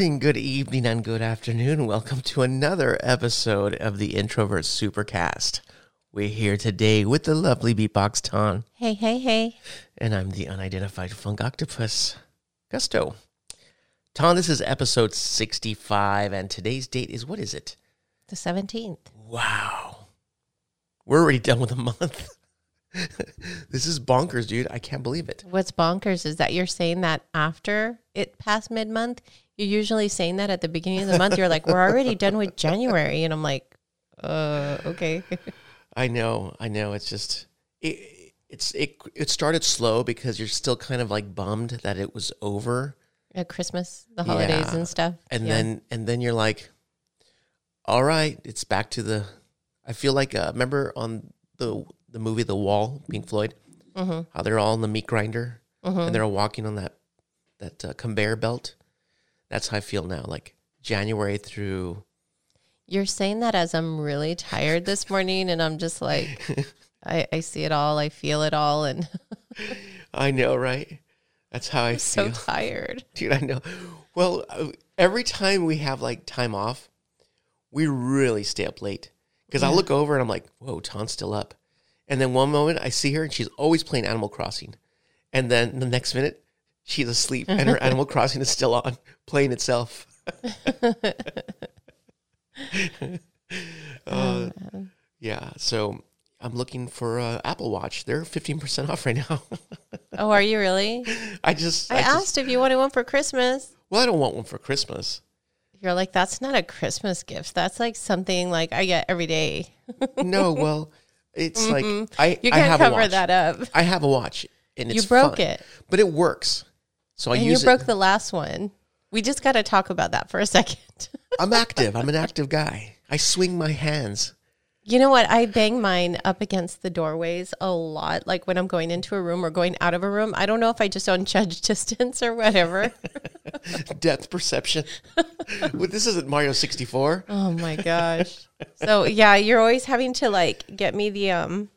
morning, good evening, and good afternoon. Welcome to another episode of the Introvert Supercast. We're here today with the lovely beatbox Ton, Hey, hey, hey. and I'm the unidentified funk octopus, Gusto. Ton, this is episode 65, and today's date is what is it? The 17th. Wow. We're already done with a month. this is bonkers, dude. I can't believe it. What's bonkers is that you're saying that after it passed mid month. You're usually saying that at the beginning of the month. You're like, we're already done with January. And I'm like, uh, okay. I know, I know. It's just it, it's it it started slow because you're still kind of like bummed that it was over, At Christmas, the holidays Yeah. and stuff. and Yeah. then and then you're like, all right, it's back to the. I feel like uh, remember on the the movie The Wall, Pink Floyd, Mhm. how they're all in the meat grinder Mhm. and they're all walking on that that uh, conveyor belt. That's how I feel now. Like January through. You're saying that as I'm really tired this morning. And I'm just like, I, I see it all. I feel it all. And I know, right? That's how I I'm so tired. Dude, I know. Well, uh, every time we have like time off, we really stay up late. Because I look over and I'm like, whoa, Ton's still up. And then one moment I see her and she's always playing Animal Crossing. And then the next minute, she's asleep and her Animal Crossing is still on, playing itself. uh, yeah, so I'm looking for uh, Apple Watch. They're 15% off right now. Oh, are you really? I just, I, I just, asked if you wanted one for Christmas. well, I don't want one for Christmas. You're like, that's not a Christmas gift. That's like something like I get every day. No, well, it's like I You can't have a cover watch. that up. I have a watch and it's You broke fine, it. but it works. So I And you broke it. the last one. We just got to talk about that for a second. I'm active. I'm an active guy. I swing my hands. You know what? I bang mine up against the doorways a lot. Like when I'm going into a room or going out of a room. I don't know if I just don't judge distance or whatever. Depth perception. well, this isn't Mario 64. oh my gosh. So yeah, you're always having to like get me the um.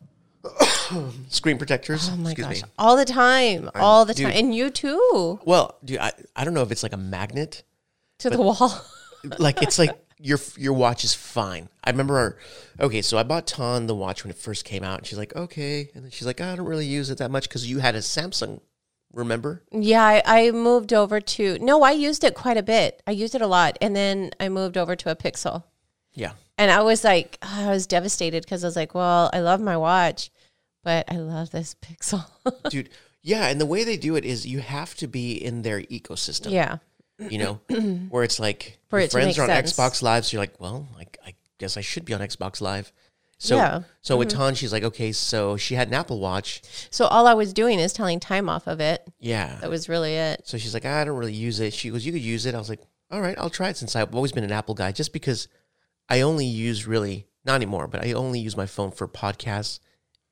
Screen protectors. Oh my Excuse gosh, me. all the time, all the dude. time, and you too Well, dude, I, I don't know if it's like a magnet. to the wall. Like it's like your your watch is fine. I remember our okay, so I bought Ton the watch when it first came out, and she's like, okay, and then she's like, ah, I don't really use it that much because you had a Samsung. Remember? Yeah, I, I moved over to no, I used it quite a bit. I used it a lot, and then I moved over to a Pixel, Yeah. And I was like, I was devastated because I was like, well, I love my watch, but I love this Pixel. dude yeah and the way they do it is you have to be in their ecosystem yeah, you know where it's like For your it friends are on sense. xbox live so you're like well I, I guess i should be on xbox live so Yeah. Mm-hmm. so with Ton, she's like okay so she had an apple watch so all I was doing is telling time off of it. yeah That was really it. so she's like i don't really use it she goes you could use it i was like all right i'll try it since i've always been an apple guy just because i only use really not anymore but i only use my phone for podcasts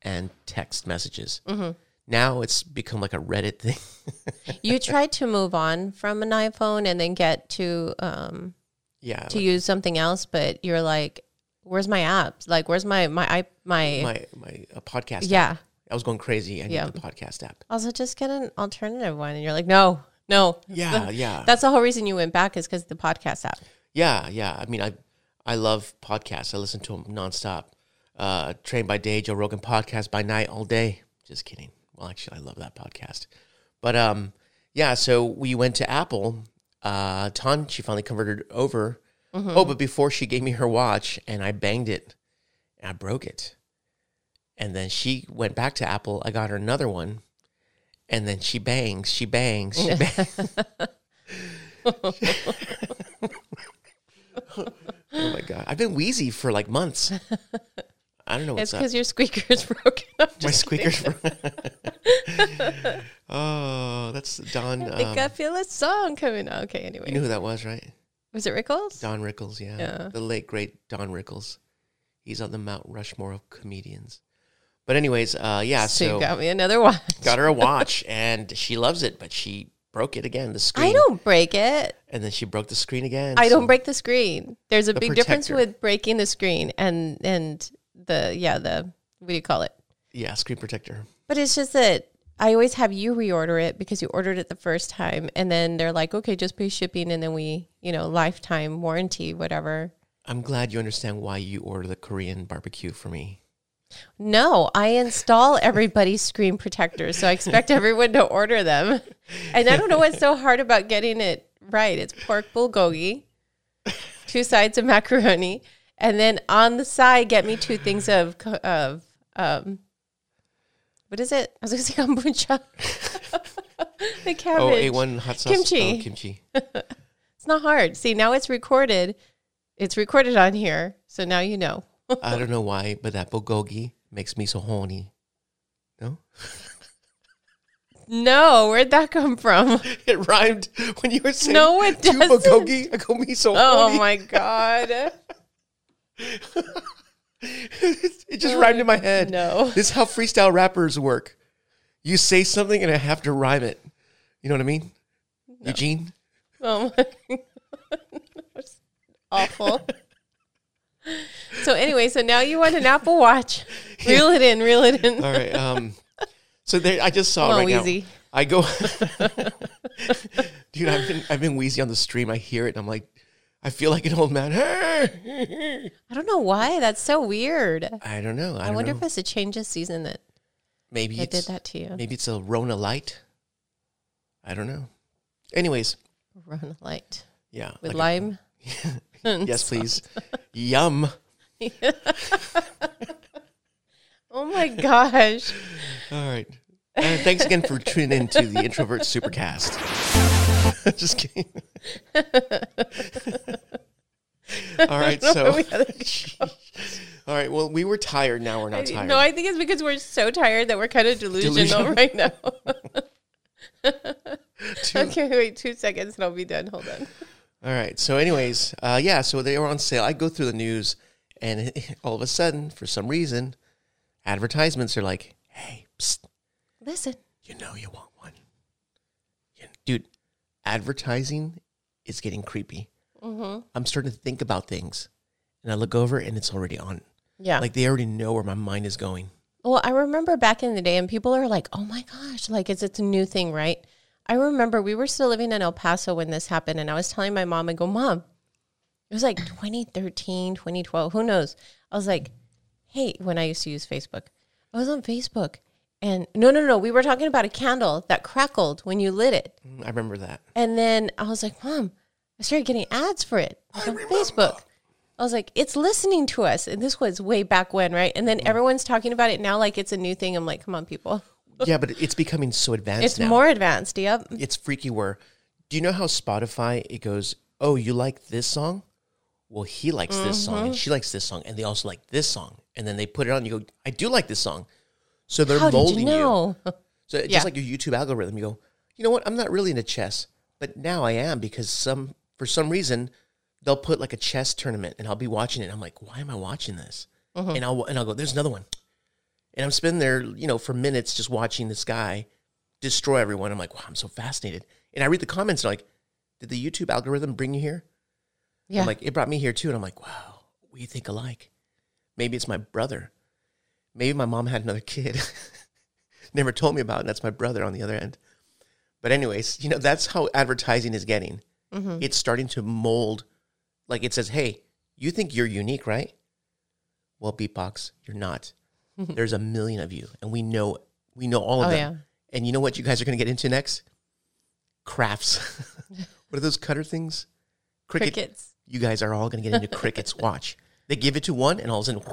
and text messages Mm-hmm. now it's become like a reddit thing You tried to move on from an iPhone and then get to um yeah to use something else, but you're like, where's my apps? Like, where's my my i my, my my uh, podcast. yeah. app. I was going crazy. I need Yeah. the podcast app. Also, just get an alternative one, and you're like, no, no. Yeah, yeah, That's the whole reason you went back is because the podcast app. yeah, yeah. I mean, I I love podcasts. I listen to them nonstop. Uh, Train by day, Joe Rogan podcast by night, all day. Just kidding. Well, actually, I love that podcast. But um, yeah. So we went to Apple. Uh, Ton, she finally converted over. Oh, but before she gave me her watch, and I banged it, and I broke it. And then she went back to Apple. I got her another one. And then she bangs, she bangs, she bangs. oh my god. I've been wheezy for like months. I don't know what's It's because your squeaker's broken. I'm My just squeakers. oh, that's Don. I think Um, I feel a song coming on. Okay, anyway. you knew who that was, right? Was it Rickles? Don Rickles, yeah. Yeah. The late great Don Rickles. He's on the Mount Rushmore of comedians. But anyways, uh, yeah. so, So you got me another one. got her a watch, and she loves it, but she broke it again. The screen. I don't break it. And then she broke the screen again. I so- don't break the screen. There's a big difference with breaking the screen and and the yeah the what do you call it? Yeah, screen protector. But it's just that I always have you reorder it because you ordered it the first time, and then they're like, okay, just pay shipping, and then we, you know, lifetime warranty, whatever. I'm glad you understand why you order the Korean barbecue for me. No, I install everybody's screen protectors, so I expect everyone to order them. And I don't know what's so hard about getting it right. It's pork bulgogi, two sides of macaroni, and then on the side, get me two things of of um, what is it? I was going to say kombucha. the cabbage. Oh, A1 hot sauce. Kimchi. Oh, kimchi. It's not hard. See, now it's recorded. It's recorded on here, so now you know. I don't know why, but that bulgogi makes me so horny. No? No, where'd that come from? It rhymed when you were saying No, it "Tu doesn't. bulgogi. I go me so Oh horny. my god. it just rhymed in my uh, head. No. This is how freestyle rappers work. You say something and I have to rhyme it. You know what I mean? Eugene? Oh my That's awful. So anyway, so now you want an Apple Watch. Reel it in, reel it in. All right. Um, so there, I just saw Come right Wheezy. now. I go, dude. I've been I've been wheezy on the stream. I hear it. and I'm like, I feel like an old man. I don't know why. That's so weird. I don't know. I, I, don't wonder know. if it's a change of season that, maybe that did that to you. maybe it's a Rona light. I don't know. Anyways, Rona light yeah. with like a- lime. yes, please. Yum. Oh my gosh. All right. Uh, thanks again for tuning in to the Introvert Supercast. Just kidding. All right, so all right. Well, we were tired. Now we're not tired. No, I think it's because we're so tired that we're kind of delusional, Delusional. right now. okay, wait two seconds and I'll be done. Hold on. All right. So, anyways, uh, yeah. So they were on sale. I go through the news, and all of a sudden, for some reason, advertisements are like, "Hey, psst, Listen. you know you want one, You- dude." Advertising is getting creepy. Mm-hmm. I'm starting to think about things, and I look over, and it's already on. Yeah. Like they already know where my mind is going. Well, I remember back in the day, and people are like, "Oh my gosh!" Like it's it's a new thing, right? I remember we were still living in El Paso when this happened, and I was telling my mom, "I go, mom, it was like 2013, 2012, who knows?" I was like, "Hey," when I used to use Facebook, I was on Facebook, and no, no, no, we were talking about a candle that crackled when you lit it, Mm, I remember that. and then I was like, "Mom, I started getting ads for it like on Facebook." I was like, it's listening to us. And this was way back when, right? And then Mm. everyone's talking about it now like it's a new thing. I'm like, come on, people. yeah, but it's becoming so advanced It's now. more advanced. Yep. it's freaky where do you know how Spotify it goes, "Oh, you like this song? Well, he likes this song Mm-hmm. and she likes this song and they also like this song." And then they put it on you go, "I do like this song." So they're How molding you know? So just like your YouTube algorithm, you go, "You know what? I'm not really into chess, but now I am because some for some reason they'll put like a chess tournament and I'll be watching it. And I'm like, "Why am I watching this?" Mm-hmm. And I'll and I'll go, "There's another one." And I'm spending there, you know, for minutes just watching this guy destroy everyone. I'm like, wow, I'm so fascinated. And I read the comments and I'm like, did the YouTube algorithm bring you here? Yeah. I'm like, it brought me here too. And I'm like, wow, we think alike. Maybe it's my brother. Maybe my mom had another kid. Never told me about. And that's my brother on the other end. But anyways, you know, that's how advertising is getting. Mm-hmm. It's starting to mold. Like it says, hey, you think you're unique, right? Well, beatbox, you're not. There's a million of you, and we know we know all of Oh, them. And you know what you guys are going to get into next? Crafts. what are those cutter things? Cricut. Cricuts. You guys are all going to get into Cricuts. Watch. They give it to one, and all of a sudden,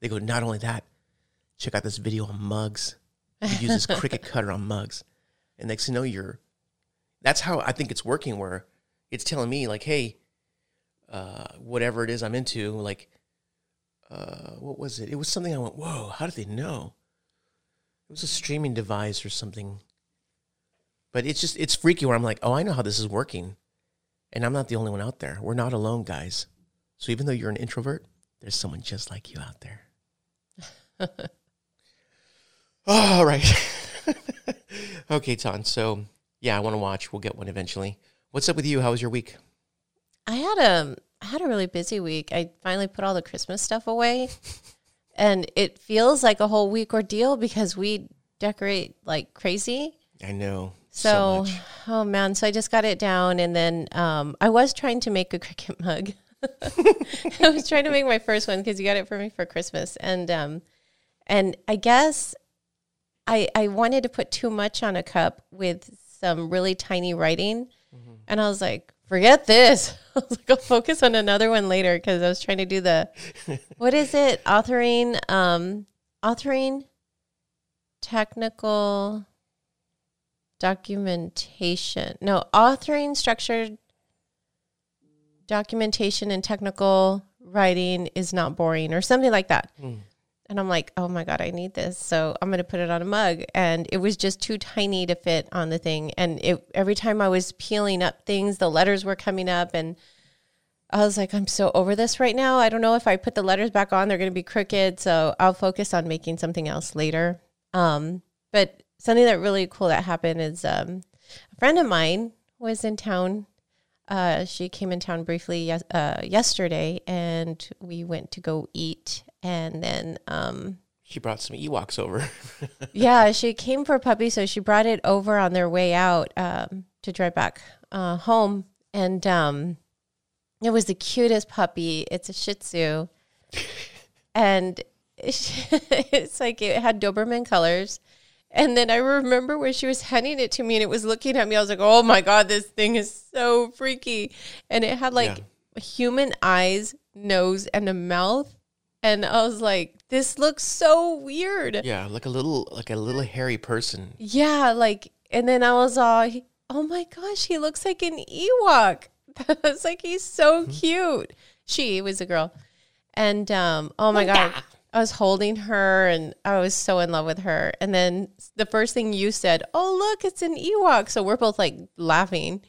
they go. Not only that, check out this video on mugs. You use this Cricut cutter on mugs, and next thing you know, you're. That's how I think it's working. Where it's telling me like, hey, uh, whatever it is I'm into, like, uh, what was it? It was something I went, whoa, how did they know? It was a streaming device or something. But it's just it's freaky where I'm like, oh, I know how this is working. And I'm not the only one out there. We're not alone, guys. So even though you're an introvert, there's someone just like you out there. All right. okay, Ton. So yeah, I want to watch. We'll get one eventually. What's up with you? How was your week? I had a I had a really busy week. I finally put all the Christmas stuff away. and it feels like a whole week ordeal because we decorate like crazy. I know. So, much. oh man, so I just got it down, and then um, I was trying to make a Cricut mug. I was trying to make my first one because you got it for me for Christmas, and um, and I guess I I wanted to put too much on a cup with some really tiny writing, and I was like, forget this. I was like, I'll focus on another one later because I was trying to do the what is it? Authoring um authoring technical documentation. No authoring structured documentation and technical writing is not boring or something like that and i'm like oh my god i need this so i'm going to put it on a mug and it was just too tiny to fit on the thing and it every time i was peeling up things the letters were coming up and I was like, I'm so over this right now. I don't know if I put the letters back on, they're going to be crooked. So I'll focus on making something else later. Um, but something that really cool that happened is um, a friend of mine was in town. Uh, she came in town briefly yes- uh, yesterday, and we went to go eat. And then, um, She brought some Ewoks over. yeah, she came for a puppy, so she brought it over on their way out um, to drive back uh, home, and um, it was the cutest puppy. It's a Shih Tzu, and it's like it had Doberman colors. And then I remember when she was handing it to me and it was looking at me, I was like, "Oh my god, this thing is so freaky!" And it had like human eyes, nose, and a mouth. And I was like, "This looks so weird." yeah, like a little like a little hairy person. Yeah, like, and then I was all, oh my gosh, he looks like an Ewok. I was like, he's so cute. She was a girl. And um, oh my God, I was holding her and I was so in love with her. And then the first thing you said, oh, look, it's an Ewok. So we're both like laughing.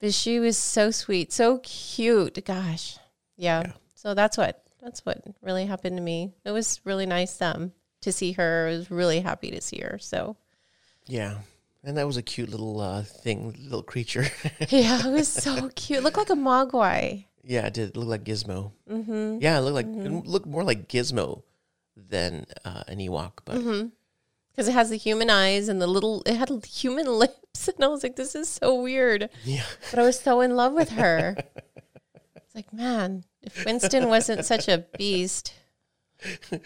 But she was so sweet, so cute. Gosh. Yeah. So that's what, that's what really happened to me. It was really nice um, to see her. I was really happy to see her. So. Yeah. And that was a cute little uh, thing, little creature. Yeah, it was so cute. Looked like a mogwai. yeah, it did look like Gizmo. Mm-hmm. Yeah, it looked like it looked more like Gizmo than uh, an Ewok. But Because it has the human eyes and the little, it had human lips. And I was like, this is so weird. yeah, But I was so in love with her. It's like, man, if Winston wasn't such a beast.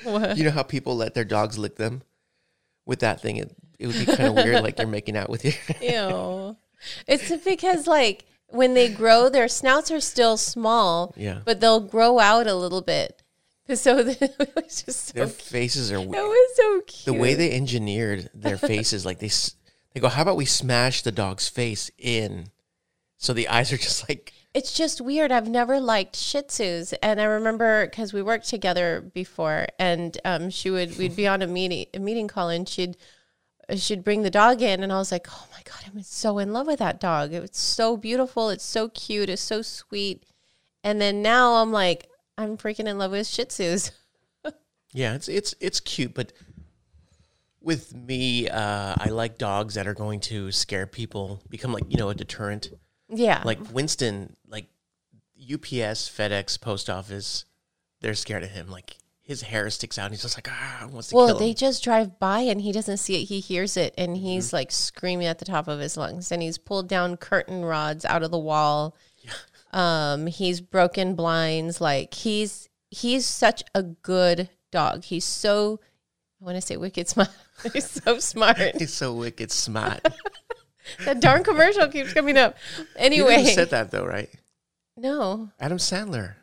What? you know how people let their dogs lick them with that thing. It it would be kind of weird, like you're making out with you. Ew. It's because, like, when they grow, their snouts are still small, Yeah. but they'll grow out a little bit. So it was just so Their cute. faces are weird. was so cute. the way they engineered their faces. Like they they go, how about we smash the dog's face in, so the eyes are just like It's just weird. I've never liked Shih Tzus, and I remember because we worked together before, and um, she would we'd be on a meeting a meeting call, and she'd she'd bring the dog in, and I was like, oh my god, I'm so in love with that dog. It's so beautiful. It's so cute. It's so sweet. And then now I'm like, I'm freaking in love with Shih Tzus. Yeah, it's it's it's cute, but with me, uh, I like dogs that are going to scare people, become like you know a deterrent. Yeah, Like Winston, like UPS, FedEx, post office, they're scared of him. Like his hair sticks out, and he's just like ah, wants to well, they just drive by and he doesn't see it. He hears it and Mm-hmm. he's like screaming at the top of his lungs. And he's pulled down curtain rods out of the wall. Um, he's broken blinds. Like he's he's such a good dog. He's so I want to say wicked smart. he's so smart. He's so wicked smart. that darn commercial keeps coming up. Anyway, never said that though, right? no. Adam Sandler.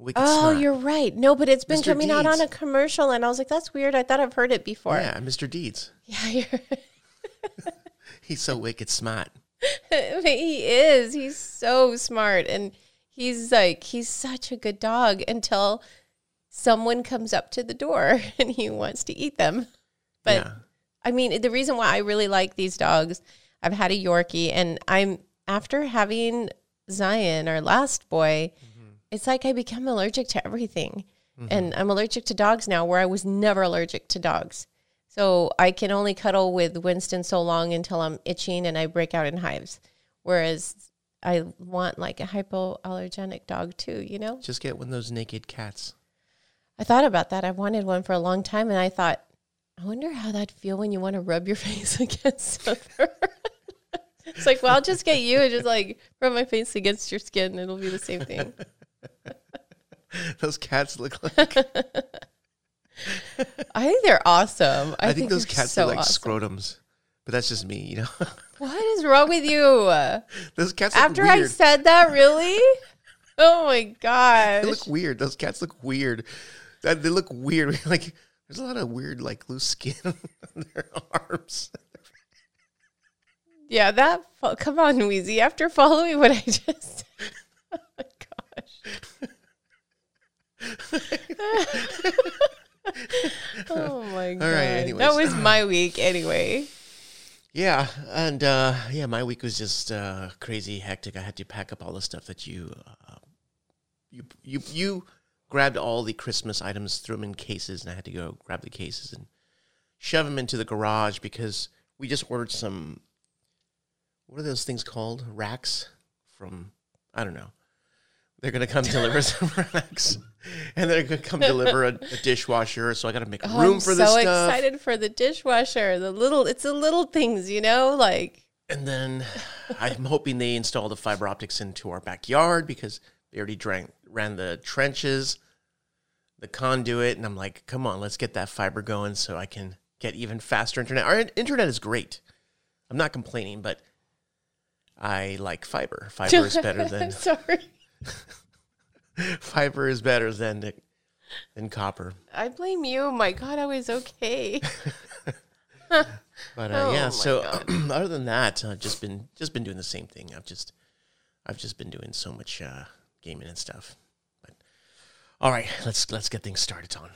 Wicked Oh, smart. you're right. No, but it's been Mr. coming out on a commercial, and I was like, "That's weird." I thought I've heard it before. yeah, Mr. Deeds. yeah you're He's so wicked smart. he is. He's so smart and he's like he's such a good dog until someone comes up to the door and he wants to eat them. But yeah. I mean, the reason why I really like these dogs, I've had a Yorkie and I'm after having Zion, our last boy, mm-hmm. it's like I become allergic to everything. Mm-hmm. And I'm allergic to dogs now where I was never allergic to dogs. So I can only cuddle with Winston so long until I'm itching and I break out in hives. Whereas I want like a hypoallergenic dog too, you know? Just get one of those naked cats. I thought about that. I wanted one for a long time and I thought I wonder how that'd feel when you want to rub your face against something. it's like, well, I'll just get you and just like rub my face against your skin. It'll be the same thing. those cats look like. I think they're awesome. I, I, think, those they're cats so look like awesome. scrotums, but that's just me, you know. What is wrong with you? those cats look After I said that, really? Oh my god! they look weird. Those cats look weird. That they look weird. Like there's a lot of weird, like loose skin on their arms. yeah, that. Come on, Wheezy. After following what I just. oh my gosh. oh my god. All right. anyways. That was my week anyway. Yeah, and uh, yeah, my week was just uh, crazy hectic. I had to pack up all the stuff that you, uh, you, you, you grabbed all the Christmas items, threw them in cases, and I had to go grab the cases and shove them into the garage because we just ordered some. What are those things called? Racks from I don't know. They're gonna come deliver some racks, and they're gonna come deliver a, a dishwasher. So I got to make Oh, room I'm for so this stuff. excited for the dishwasher. The little, it's the little things, you know, like And then I'm hoping they install the fiber optics into our backyard because they already drank, ran the trenches, the conduit, and I'm like, come on, let's get that fiber going so I can get even faster internet. Our internet is great. I'm not complaining, but I like fiber. Fiber is better than sorry. fiber is better than than copper. I blame you. My God, I was okay. But uh, Oh yeah, so other than that, I've just been just been doing the same thing. I've just I've just been doing so much uh, gaming and stuff. But all right, let's let's get things started, Ton.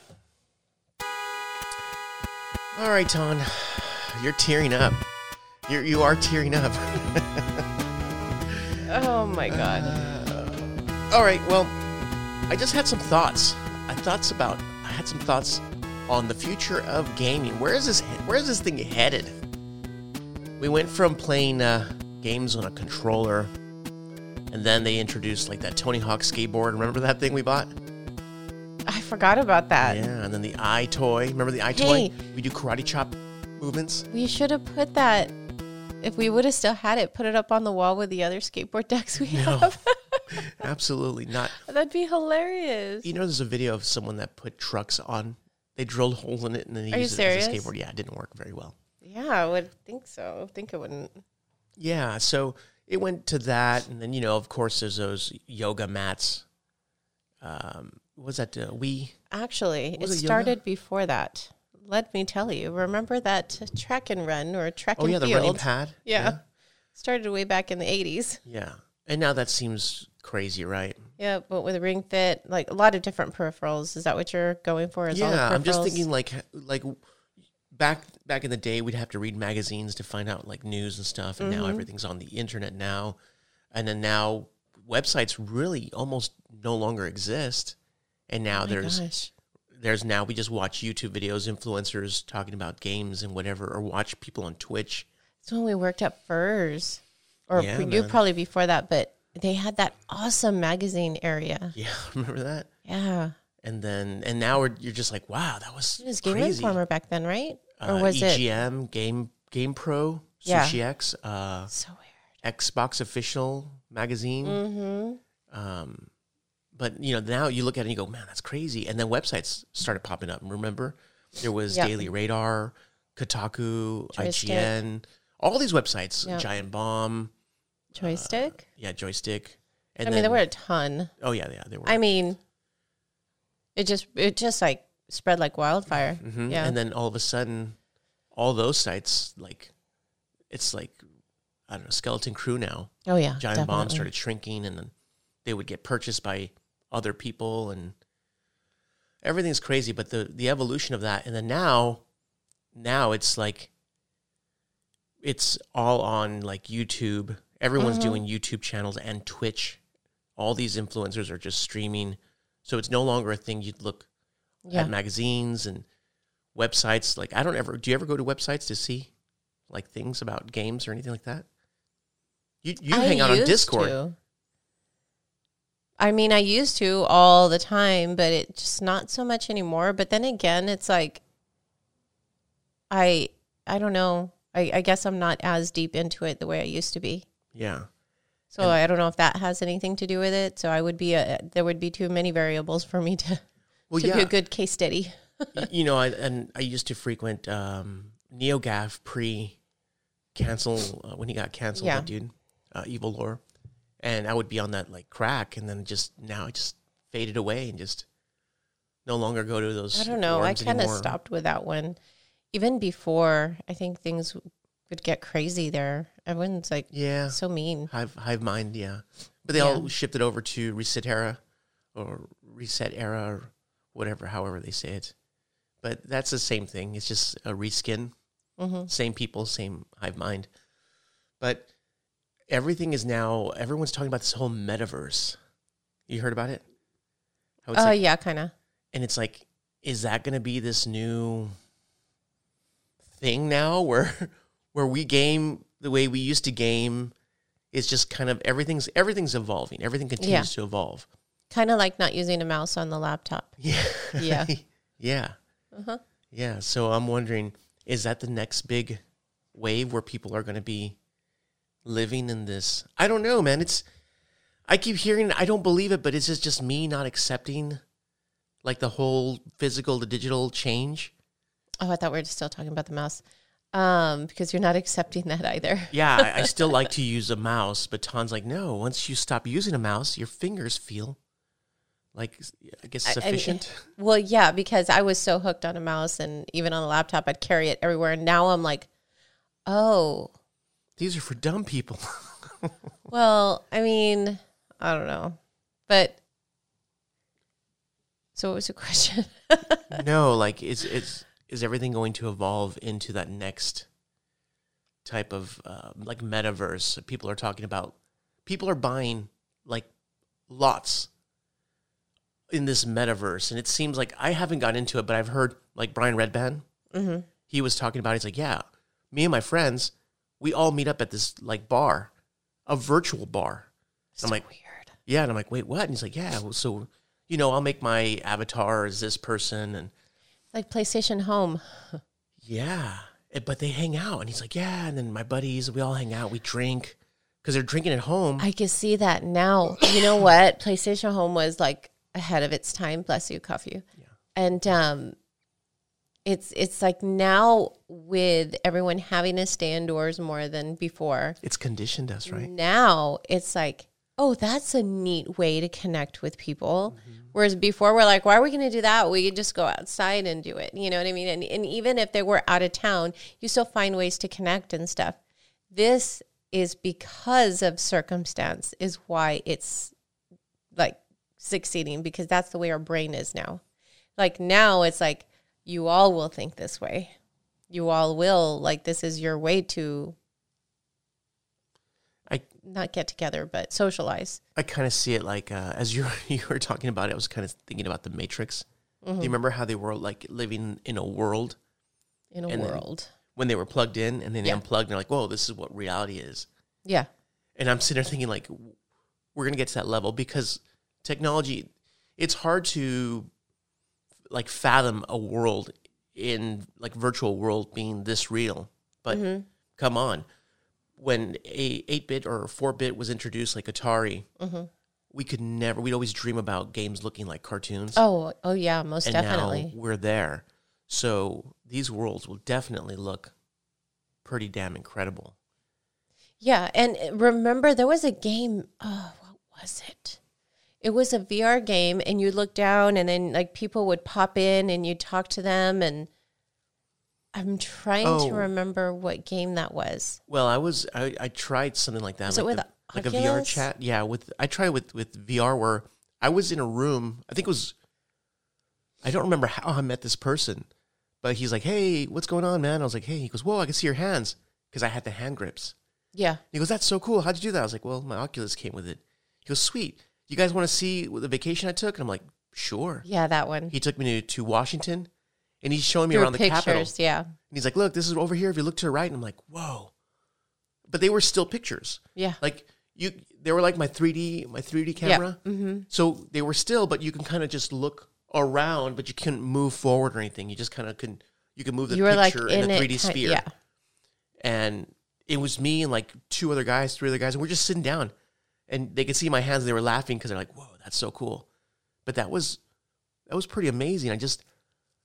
All right, Ton, you're tearing up. You're you are tearing up. oh my God. all right, well, I just had some thoughts. I thoughts about I had some thoughts on the future of gaming. Where is this where is this thing headed? We went from playing uh, games on a controller, and then they introduced like that Tony Hawk skateboard. Remember that thing we bought? I forgot about that. Yeah, and then the EyeToy. Remember the eye Hey. toy? We do karate chop movements. We should have put that. If we would have still had it, put it up on the wall with the other skateboard decks we No, have. absolutely not. That'd be hilarious. You know, there's a video of someone that put trucks on. They drilled holes in it and then they Are used it as a skateboard. Yeah, it didn't work very well. Yeah, I would think so. I think it wouldn't. Yeah, so it went to that, and then you know, of course, there's those yoga mats. Um, was that uh, Wii? Actually, it it started before that. Let me tell you. Remember that track and run or track Oh and yeah, the field? running pad. Yeah. Started way back in the 80s. yeah, and now that seems crazy, right? Yeah, but with a ring fit, like a lot of different peripherals. Is that what you're going for? Is all the yeah, I'm just thinking like like back back in the day, we'd have to read magazines to find out like news and stuff, and Mm-hmm. now everything's on the internet now, and then now websites really almost no longer exist, and now Oh there's gosh. there's now we just watch YouTube videos, influencers talking about games and whatever, or watch people on Twitch. It's when we worked at Furs, or Yeah, you probably before that, but they had that awesome magazine area. Yeah, remember that? Yeah, And then and now we're, you're just like, wow, that was it was Game crazy. Informer back then, right? Or Uh, was it EGM, Game Game Pro, Yeah. Sushi X, uh, so weird? Xbox Official magazine. Mm-hmm. Um, but you know now you look at it and you go, man, that's crazy. And then websites started popping up. Remember, there was. Daily Radar, Kotaku, Joystiq. IGN, all these websites. Giant Bomb, Joystiq. yeah, Joystiq. And I mean, then, there were a ton. oh yeah, yeah, there were. I mean, it just it just like spread like wildfire. Mhm. Yeah. And then all of a sudden, all those sites, like, it's like, I don't know, Skeleton Crew now. oh yeah, Giant Bomb definitely. started shrinking and then they would get purchased by other people and everything's crazy. But the, the evolution of that, and then now, now it's like, it's all on like YouTube. Everyone's Mhm. doing YouTube channels and Twitch. All these influencers are just streaming. So it's no longer a thing you'd look Yeah. at magazines and websites. Like I don't ever. Do you ever go to websites to see like things about games or anything like that? You you I hang out on Discord. to. I mean, I used to all the time, but it just not so much anymore. But then again, it's like I I don't know. I, I guess I'm not as deep into it the way I used to be. Yeah. So I don't know if that has anything to do with it. So I would be a there would be too many variables for me to Well, to yeah. be a good case study. You know, I, and I used to frequent um, NeoGaf pre cancel uh, when he got canceled, Yeah. that dude, uh, EviLore, and I would be on that like crack, and then just now it just faded away and just no longer go to those. I don't know. I kind of stopped with that one. Even before, I think things would get crazy there. Everyone's like Yeah, so mean. Hive Hive Mind, yeah, but they Yeah. all shifted over to ResetEra or ResetEra or whatever, however they say it. But that's the same thing. It's just a reskin. hmm same people, same hive mind. But everything is now everyone's talking about this whole metaverse. You heard about it? Oh it's like, yeah, kind of. and it's like, is that going to be this new thing now, where where we game the way we used to game? Is just kind of everything's everything's evolving. Everything continues to evolve. Kind of like not using a mouse on the laptop. Yeah, Yeah. yeah, Uh-huh. yeah. So I'm wondering, is that the next big wave where people are going to be living in this? I don't know, man. It's I keep hearing, I don't believe it, but it's just just me not accepting like the whole physical to digital change. Oh, I thought we were still talking about the mouse. Um, because you're not accepting that either. Yeah, I, I still like to use a mouse, but Ton's like, no. Once you stop using a mouse, your fingers feel like I guess I- I sufficient. Well, yeah, because I was so hooked on a mouse and even on a laptop, I'd carry it everywhere. And now I'm like, oh, These are for dumb people. well, I mean, I don't know. But so what was the question? no, like it's is is everything going to evolve into that next type of uh, like metaverse? People are talking about. People are buying like lots in this metaverse, and it seems like I haven't got into it, but I've heard like Brian Redban. mm-hmm. He was talking about. it. He's like, yeah, me and my friends, we all meet up at this like bar, a virtual bar. So I'm like, weird. Yeah, and I'm like, wait, what? And he's like, yeah, well, so you know, I'll make my avatar as this person, and Like PlayStation Home. Yeah, Eh, but they hang out, and he's like, yeah. And then my buddies, we all hang out, we drink because they're drinking at home. I can see that now. You know what? PlayStation Home was like ahead of its time. Bless you, coffee. Yeah. And um, it's it's like now with everyone having to stay indoors more than before. it's conditioned us, right? Now it's like, oh, that's a neat way to connect with people. Whereas before we're like, why are we going to do that? We could just go outside and do it. You know what I mean? And, and even if they were out of town, you still find ways to connect and stuff. This is because of circumstance is why it's like succeeding because that's the way our brain is now. Like now it's like you all will think this way. You all will like this is your way to not get together but socialize. I kind of see it like uh, as you you were talking about it, I was kind of thinking about the Matrix. Do you remember how they were like living in a world in a And world. when they were plugged in, and then they Yeah. unplugged, and they're like, "Whoa, this is what reality is." Yeah. And I'm sitting there thinking, like, we're gonna get to that level because technology, it's hard to like fathom a world in like virtual world being this real. But Mm-hmm. come on, when a eight bit or four bit was introduced, like Atari, Mm-hmm. we could never. We'd always dream about games looking like cartoons. Oh, oh yeah, most and definitely. now we're there. So these worlds will definitely look pretty damn incredible. Yeah, and remember there was a game. Oh, what was it? It was a VR game, and you look down, and then like people would pop in, and you talk to them, and I'm trying Oh. to remember what game that was. Well, I was I, I tried something like that. Was it with the- like a VR chat? Yeah, with I tried with with VR where I was in a room. I think it was. I don't remember how I met this person, but he's like, "Hey, what's going on, man?" I was like, "Hey," he goes, "Whoa, I can see your hands," because I had the hand grips. Yeah, He goes, "That's so cool. How'd you do that?" I was like, "Well, my Oculus came with it." He goes, "Sweet. You guys want to see the vacation I took?" And I'm like, "Sure." yeah, that one. He took me to, to Washington, and he's showing me Through around the Capitol. pictures, yeah, And he's like, "Look, this is over here. If you look to the right," and I'm like, "Whoa!" But they were still pictures. yeah, Like you, they were like my 3D, my 3D camera. hmm So they were still, but you can kind of just look around, but you couldn't move forward or anything. You just kind of couldn't. You could move the you were like picture in in, a 3D ki- sphere. Yeah. And it was me and like two other guys, three other guys, and we're just sitting down. And they could see my hands. And they were laughing because they're like, "Whoa, that's so cool!" But that was that was pretty amazing. I just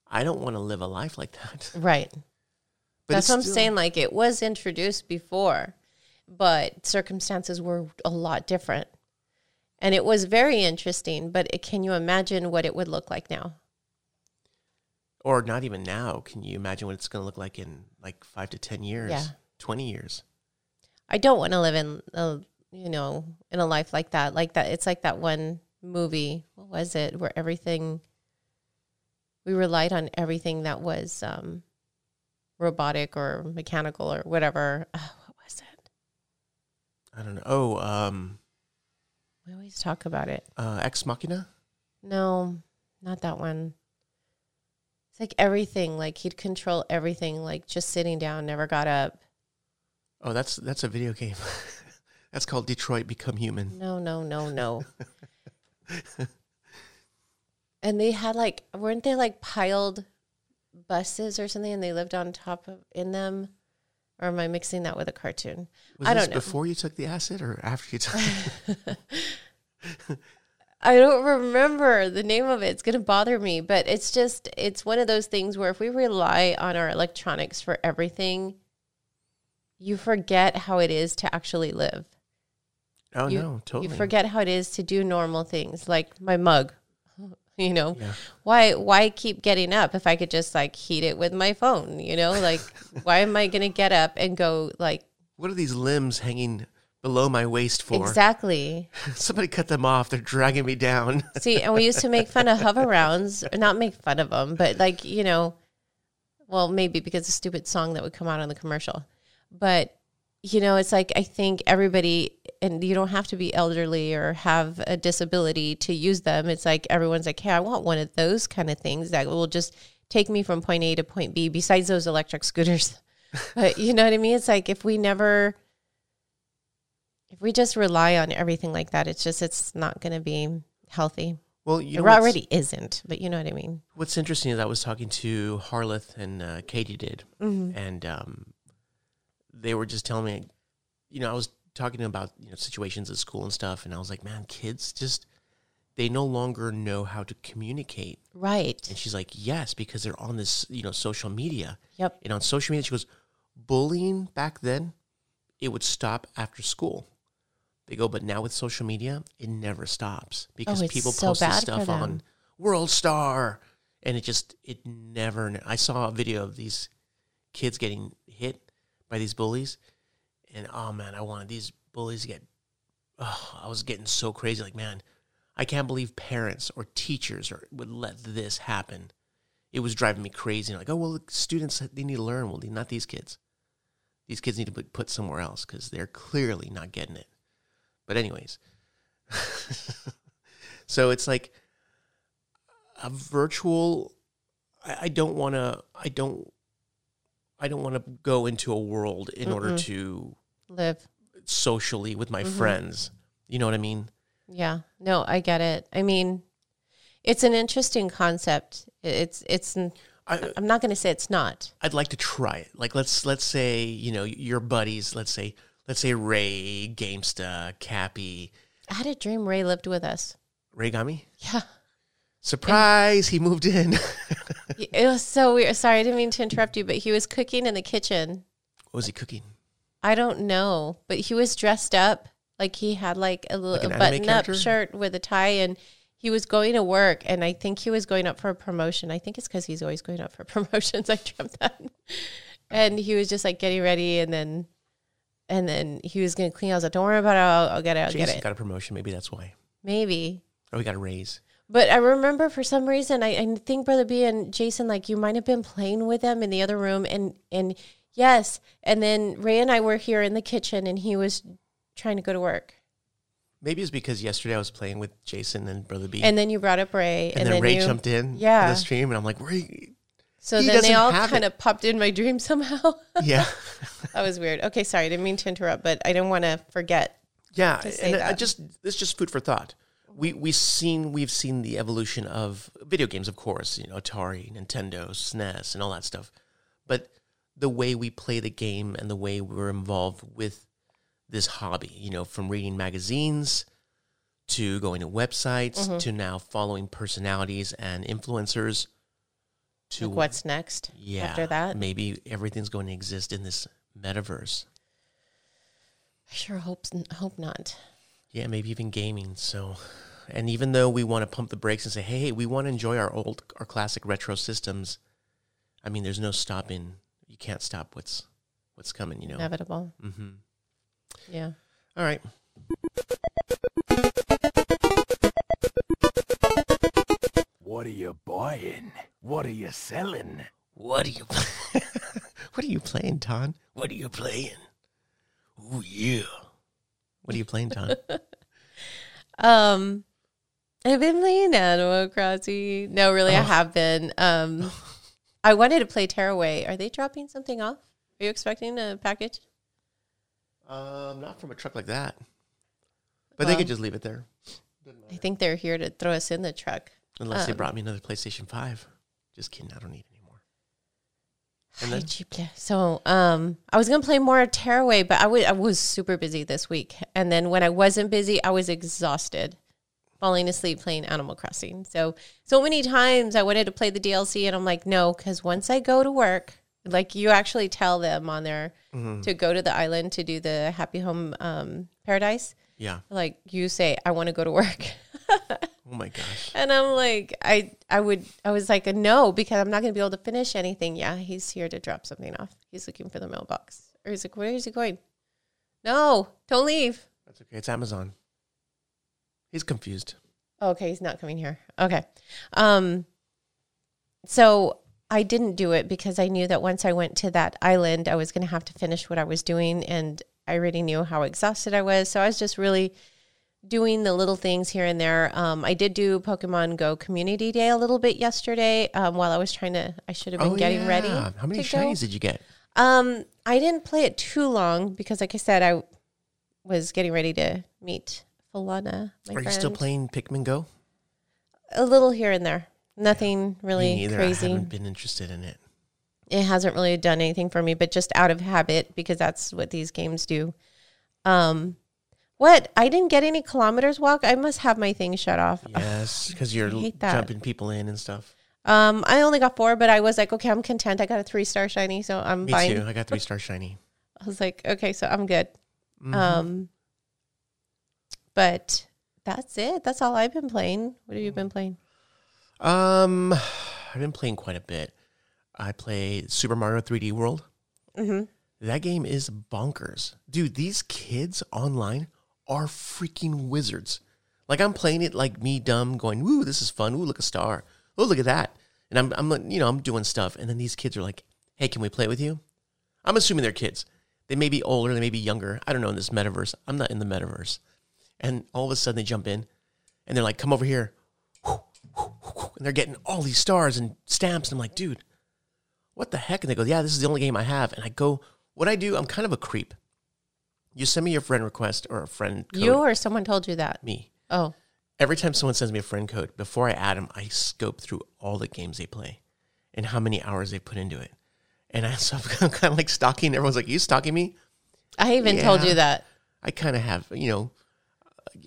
I don't want to live a life like that. Right. But That's what I'm still- saying. Like it was introduced before, but circumstances were a lot different. And it was very interesting, but it, can you imagine what it would look like now? Or not even now. Can you imagine what it's going to look like in like five to ten years? Yeah. twenty years. I don't want to live in a, you know, in a life like that. Like that it's like that one movie, what was it, where everything we relied on everything that was um robotic or mechanical or whatever. Uh, what was it? I don't know. Oh, um, We always talk about it. uh, Ex Machina. No, not that one. It's like everything, like he'd control everything, like just sitting down, never got up. Oh, that's that's a video game. that's called Detroit Become Human. No, no, no, no. and they had like, weren't they like piled buses or something and they lived on top of in them? Or am I mixing that with a cartoon? Was I this don't know. before you took the acid or after you took? it? I don't remember the name of it. It's going to bother me, but it's just, it's one of those things where if we rely on our electronics for everything, you forget how it is to actually live. oh you, no, totally. You forget how it is to do normal things like my mug. You know, Yeah. why why keep getting up if I could just like heat it with my phone, you know? Like why am I going to get up and go like What are these limbs hanging below my waist for? exactly. Somebody cut them off. They're dragging me down. See, and we used to make fun of hover rounds, not make fun of them, but like, you know, well, maybe because the stupid song that would come out on the commercial. But you know, it's like I think everybody and you don't have to be elderly or have a disability to use them. It's like everyone's like, "Hey, I want one of those kind of things that will just take me from point A to point B besides those electric scooters." but you know what I mean? It's like if we never if we just rely on everything like that, it's just it's not going to be healthy. Well, you It already isn't, but you know what I mean. What's interesting is I was talking to Harleth and uh, Katie did, Mm-hmm. and um, they were just telling me, you know, I was talking about you know situations at school and stuff, and I was like, man, kids just they no longer know how to communicate. Right. And she's like, yes, because they're on this you know social media, Yep. and on social media, she goes, bullying back then, it would stop after school. They go, but now with social media, it never stops because Oh, people so post this stuff on World Star, and it just it never. I saw a video of these kids getting hit by these bullies, and oh man, I wanted these bullies to get. Oh, I was getting so crazy. Like man, I can't believe parents or teachers or would let this happen. It was driving me crazy. Like, oh well, students they need to learn. Well, not these kids. These kids need to be put somewhere else because they're clearly not getting it. But anyways, so it's like a virtual. I, I don't want to. I don't. I don't want to go into a world in order Mm-mm. to Live. socially with my Mhm. friends. You know what I mean? Yeah. No, I get it. I mean, it's an interesting concept. It's it's I, I'm not going to say it's not. I'd like to try it. Like let's let's say you know your buddies. Let's say let's say Ray, Gamesta, Cappy, I had a dream Ray lived with us. Ray Gami. Yeah. Surprise! He moved in. It was so weird. Sorry, I didn't mean to interrupt you, but he was cooking in the kitchen. What was he cooking? I don't know, but he was dressed up like he had like a little Like an a anime button up shirt with a tie and he was going to work and I think he was going up for a promotion. I think it's cuz he's always going up for promotions. I dreamt that. And he was just like getting ready and then and then he was going to clean. I was like, "Don't worry about it. I'll, I'll get it. I'll Jason get it." got a promotion. Maybe that's why. Maybe. Oh, we got a raise. But I remember for some reason, I, I think Brother B and Jason, like you might have been playing with them in the other room, and and yes, and then Ray and I were here in the kitchen, and he was trying to go to work, Maybe it's because yesterday I was playing with Jason and Brother B, and then you brought up Ray, and then, Ray you, jumped in Yeah. the stream, and I'm like, Ray, So he then they all kind of popped in my dream somehow. yeah, that was weird. Okay, sorry, I didn't mean to interrupt, but I didn't want to forget. yeah, To and I just it's just food for thought. We we seen we've seen the evolution of video games, of course, you know, Atari, Nintendo, SNES, and all that stuff. But the way we play the game and the way we're involved with this hobby, you know, from reading magazines to going to websites mm-hmm. to now following personalities and influencers to Like what's next yeah, after that? maybe everything's going to exist in this metaverse. I sure hope hope not. Yeah, maybe even gaming. So, and even though we want to pump the brakes and say, "Hey, hey we want to enjoy our old, our classic retro systems," I mean, there's no stopping. You can't stop what's what's coming. You know. Inevitable. hmm Yeah. All right. What are you buying? What are you selling? What are you? what are you playing, Ton? What are you playing? Oh yeah. What are you playing, Ton? Um, I've been playing Animal Crossing. No, really, I Oh. have been. Um, I wanted to play Tearaway. Are they dropping something off? Are you expecting a package? um, not from a truck like that. But they could just leave it there, I think they're here to throw us in the truck. unless they Um, brought me another PlayStation Five. Just kidding. I don't need any more. And then-? So, um, I was gonna play more Tearaway, but I I was super busy this week, and then when I wasn't busy, I was exhausted, falling asleep playing Animal Crossing. So, so many times I wanted to play the DLC, and I'm like, no, because once I go to work, like you actually tell them on there Mm-hmm. to go to the island to do the Happy Home um, Paradise, Yeah. like you say, I want to go to work. Oh my gosh. And I'm like, I, I would, I was like, no, because I'm not going to be able to finish anything. Yeah, he's here to drop something off. He's looking for the mailbox. Or he's like, where is he going? No, don't leave. That's okay. It's Amazon. He's confused. Okay, he's not coming here. Okay. Um, so I didn't do it because I knew that once I went to that island, I was going to have to finish what I was doing. And I already knew how exhausted I was. So I was just really doing the little things here and there. Um, I did do Pokemon Go Community Day a little bit yesterday um, while I was trying to, I should have been getting ready. Oh, How many shinies did you get? Um, I didn't play it too long because, like I said, I was getting ready to meet Falana. My Are you still playing Pikmin Go? A little here and there. Nothing Me really neither. I crazy. haven't been interested in it. It hasn't really done anything for me, but just out of habit because that's what these games do. Um, what? I didn't get any kilometers walk. I must have my thing shut off. Yes, because you're I hate that. jumping people in and stuff. Um, I only got four, but I was like, okay, I'm content. I got a three star shiny, so I'm Me fine. too. I got three star shiny. I was like, okay, so I'm good. Mhm. Um, but that's it. That's all I've been playing. What have you been playing? Um, I've been playing quite a bit. I played Super Mario 3D World. Mm-hmm. That game is bonkers. Dude, these kids online are freaking wizards. Like I'm playing it like me dumb going, "Woo, this is fun. Ooh, look a star. Oh, look at that." And I'm I'm you know, I'm doing stuff and then these kids are like, "Hey, can we play with you?" I'm assuming they're kids. They may be older, they may be younger. I don't know in this metaverse. I'm not in the metaverse. And all of a sudden they jump in and they're like, "Come over here." And they're getting all these stars and stamps and I'm like, "Dude, what the heck?" And they go, "Yeah, this is the only game I have." And I go, "What I do, I'm kind of a creep. You send me your friend request or a friend code. You or someone told you that? me. Oh, Every time someone sends me a friend code, before I add them, I scope through all the games they play and how many hours they put into it. And I, so I'm kind of like stalking. Everyone's like, "You stalking me?" I even told you that. I kind of have, you know,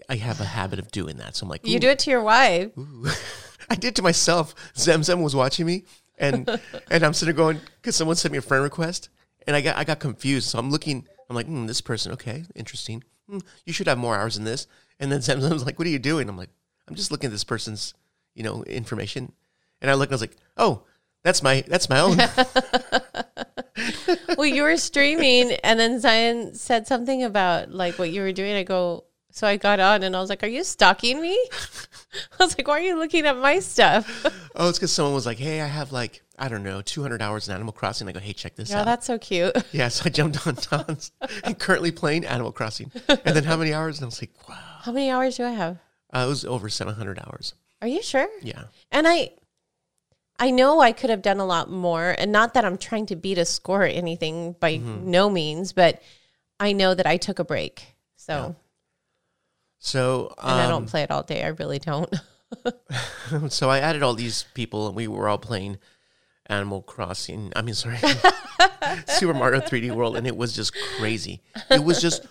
I have a habit of doing that. So I'm like, You do it to your wife. I did to myself. Zemzem was watching me, and and I'm sitting there going because someone sent me a friend request, and I got I got confused. So I'm looking. I'm like, hmm, this person, okay, interesting. Hmm, you should have more hours in this. And then Zemzem's like, what are you doing? I'm like, I'm just looking at this person's, you know, information. And I look, and I was like, oh, that's my that's my own. well, you were streaming, and then Zion said something about like what you were doing. I go, so I got on, and I was like, "Are you stalking me?" I was like, "Why are you looking at my stuff?" oh, it's because someone was like, hey, I have like I don't know, 200 hours in Animal Crossing. I go, hey, check this Oh, out. Yeah, that's so cute. Yeah, so I jumped on Don's and currently playing Animal Crossing. And then how many hours? And I was like, wow. How many hours do I have? Uh, it was over 700 hours. Are you sure? Yeah. And I I know I could have done a lot more and not that I'm trying to beat a score or anything by Mm-hmm. no means, but I know that I took a break. So So And I um, don't play it all day. I really don't. so I added all these people, and we were all playing Animal Crossing. I mean, sorry, Super Mario 3D World, and it was just crazy. It was just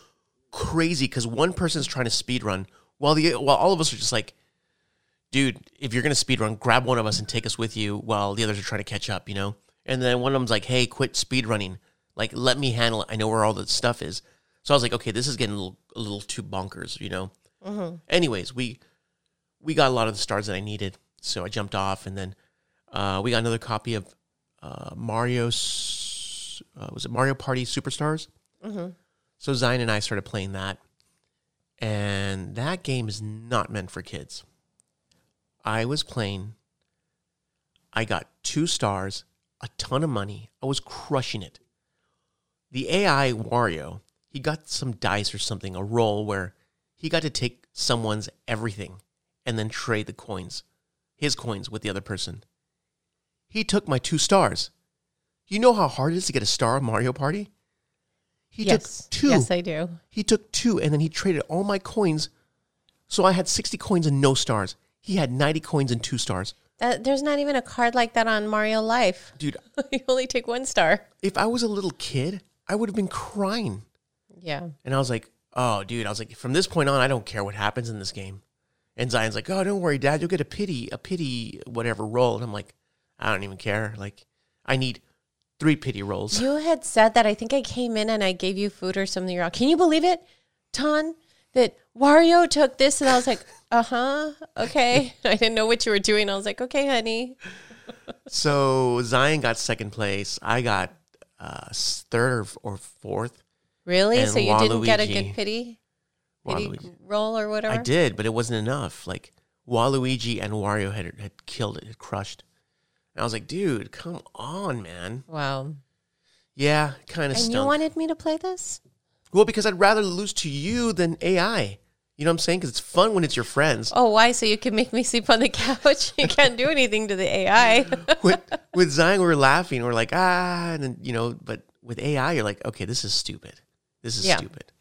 crazy because one person's trying to speed run while the while all of us are just like, dude, if you're gonna speed run, grab one of us and take us with you while the others are trying to catch up, you know. And then one of them's like, hey, quit speed running. Like, let me handle it. I know where all the stuff is. So I was like, okay, this is getting a little, a little too bonkers, you know. Anyways, we we got a lot of the stars that I needed, so I jumped off, and then uh, we got another copy of uh, Mario's. Uh, was it Mario Party Superstars? So Zion and I started playing that, and that game is not meant for kids. I was playing. I got two stars, a ton of money. I was crushing it. The AI Wario, he got some dice or something, a roll where he got to take someone's everything and then trade the coins, his coins with the other person. He took my two stars. You know how hard it is to get a star in Mario Party? He yes. took two. Yes, I do. He took two and then he traded all my coins. So I had 60 coins and no stars. He had 90 coins and two stars. That, there's not even a card like that on Mario Life. Dude, you only take one star. if I was a little kid, I would have been crying. Yeah. And I was like, oh, dude, I was like, from this point on, I don't care what happens in this game. And Zion's like, oh, don't worry, Dad, you'll get a pity, a pity, whatever roll. And I'm like, I don't even care. Like, I need three pity rolls. You had said that. I think I came in and I gave you food or something wrong. Can you believe it, Ton? That Wario took this, and I was like, uh huh, okay. I didn't know what you were doing. I was like, okay, honey. So Zion got second place. I got uh, third or, or fourth. Really? And so you didn't get a good pity, pity Waluigi. roll or whatever? I did, but it wasn't enough. Like Waluigi and Wario had had killed it, had crushed. And I was like, dude, come on, man. Wow. Yeah, kind of And stunk. you wanted me to play this? well, because I'd rather lose to you than AI. You know what I'm saying? Because it's fun when it's your friends. Oh, why? So you can make me sleep on the couch? You can't do anything to the AI. with with Zion, we were laughing. We're like, ah, and then, you know, but with AI, you're like, okay, this is stupid. This is Yeah. stupid.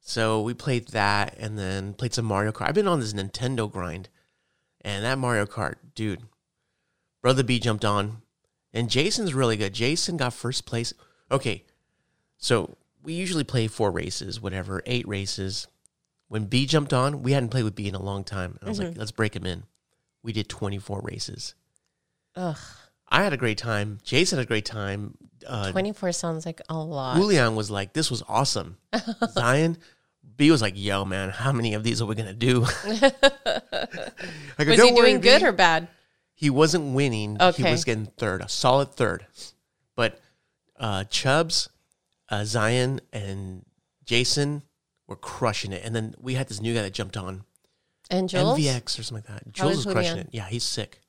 So we played that and then played some Mario Kart. I've been on this Nintendo grind, and that Mario Kart, dude, Brother B jumped on, and Jason's really good. Jason got first place. Okay, so we usually play four races, whatever, eight races. When B jumped on, we hadn't played with B in a long time. I was like, mm-hmm. let's break him in. We did 24 races. Ugh, I had a great time. Jason had a great time. Uh, 24 sounds like a lot. Julian was like, "This was awesome." Zion, B was like, "Yo, man, how many of these are we gonna do?" I go, Was he "Don't doing good B." or bad? He wasn't winning. He was getting third, a solid third. But uh, Chubbs, uh, Zion, and Jason were crushing it. And then we had this new guy that jumped on And Jules? MVX or something like that. Jules was crushing Julian? it. Yeah, he's sick.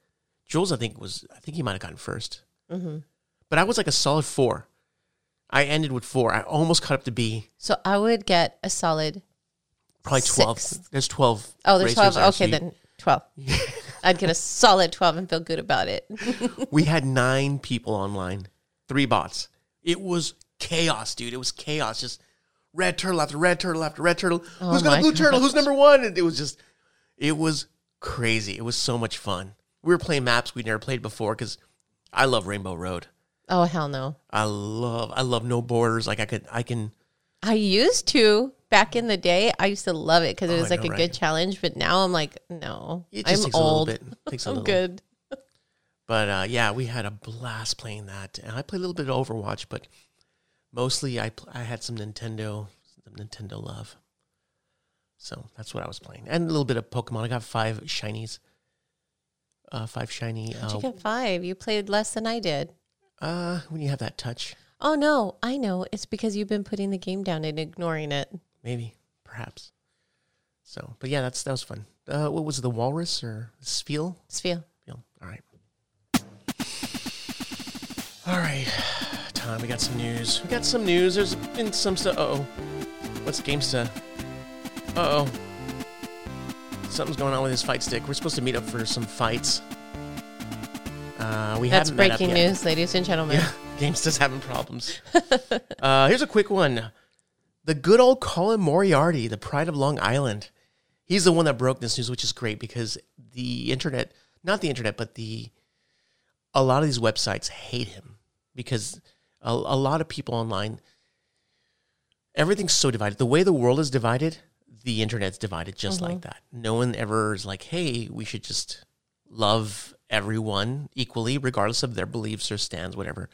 Jules, I think was. I think he might have gotten 1st Mm-hmm. But I was like a solid four. I ended with four. I almost caught up to B. So I would get a solid. Probably twelve. Sixth. There's twelve. Oh, there's 12. there, so Okay, you- then 12. I'd get a solid 12 and feel good about it. we had nine people online, three bots. It was chaos, dude. It was chaos. Just red turtle after red turtle after red turtle. Oh Who's got Oh a blue turtle? Who's number one? And it was just, it was crazy. It was so much fun. We were playing maps we'd never played before because I love Rainbow Road. Oh, hell no. I love, I love no borders. Like I could, I can. I used to back in the day. I used to love it because it Oh, was like know, a right? good challenge. But now I'm like, no, It just I'm takes old. Bit. Takes a I'm little. good. But uh, yeah, we had a blast playing that, and I played a little bit of Overwatch, but mostly I pl- I had some Nintendo some Nintendo love. So that's what I was playing, and a little bit of Pokemon. I got five shinies, uh, five shiny. How'd you Uh, get five? You played less than I did. Uh, when you have that touch, Oh no, I know. It's because you've been putting the game down and ignoring it. maybe, perhaps. So, but yeah, that's that was fun. Uh, what was it, the Walrus or Spheal? Sphere. Spheal. All right. All right, Tom. We got some news. We got some news. There's been some stuff. Uh oh. What's Gamesta? Uh oh. Something's going on with his fight stick. We're supposed to meet up for some fights. Uh, we That's haven't met up breaking news, ladies and gentlemen. Yeah, Gamesta's having problems. uh, here's a quick one. The good old Colin Moriarty, the pride of Long Island. he's the one that broke this news, which is great because the internet, not the internet, but the a lot of these websites hate him because a, a lot of people online, everything's so divided. The way the world is divided, the internet's divided just like that. No one ever is like, hey, we should just love everyone equally, regardless of their beliefs or stands, whatever.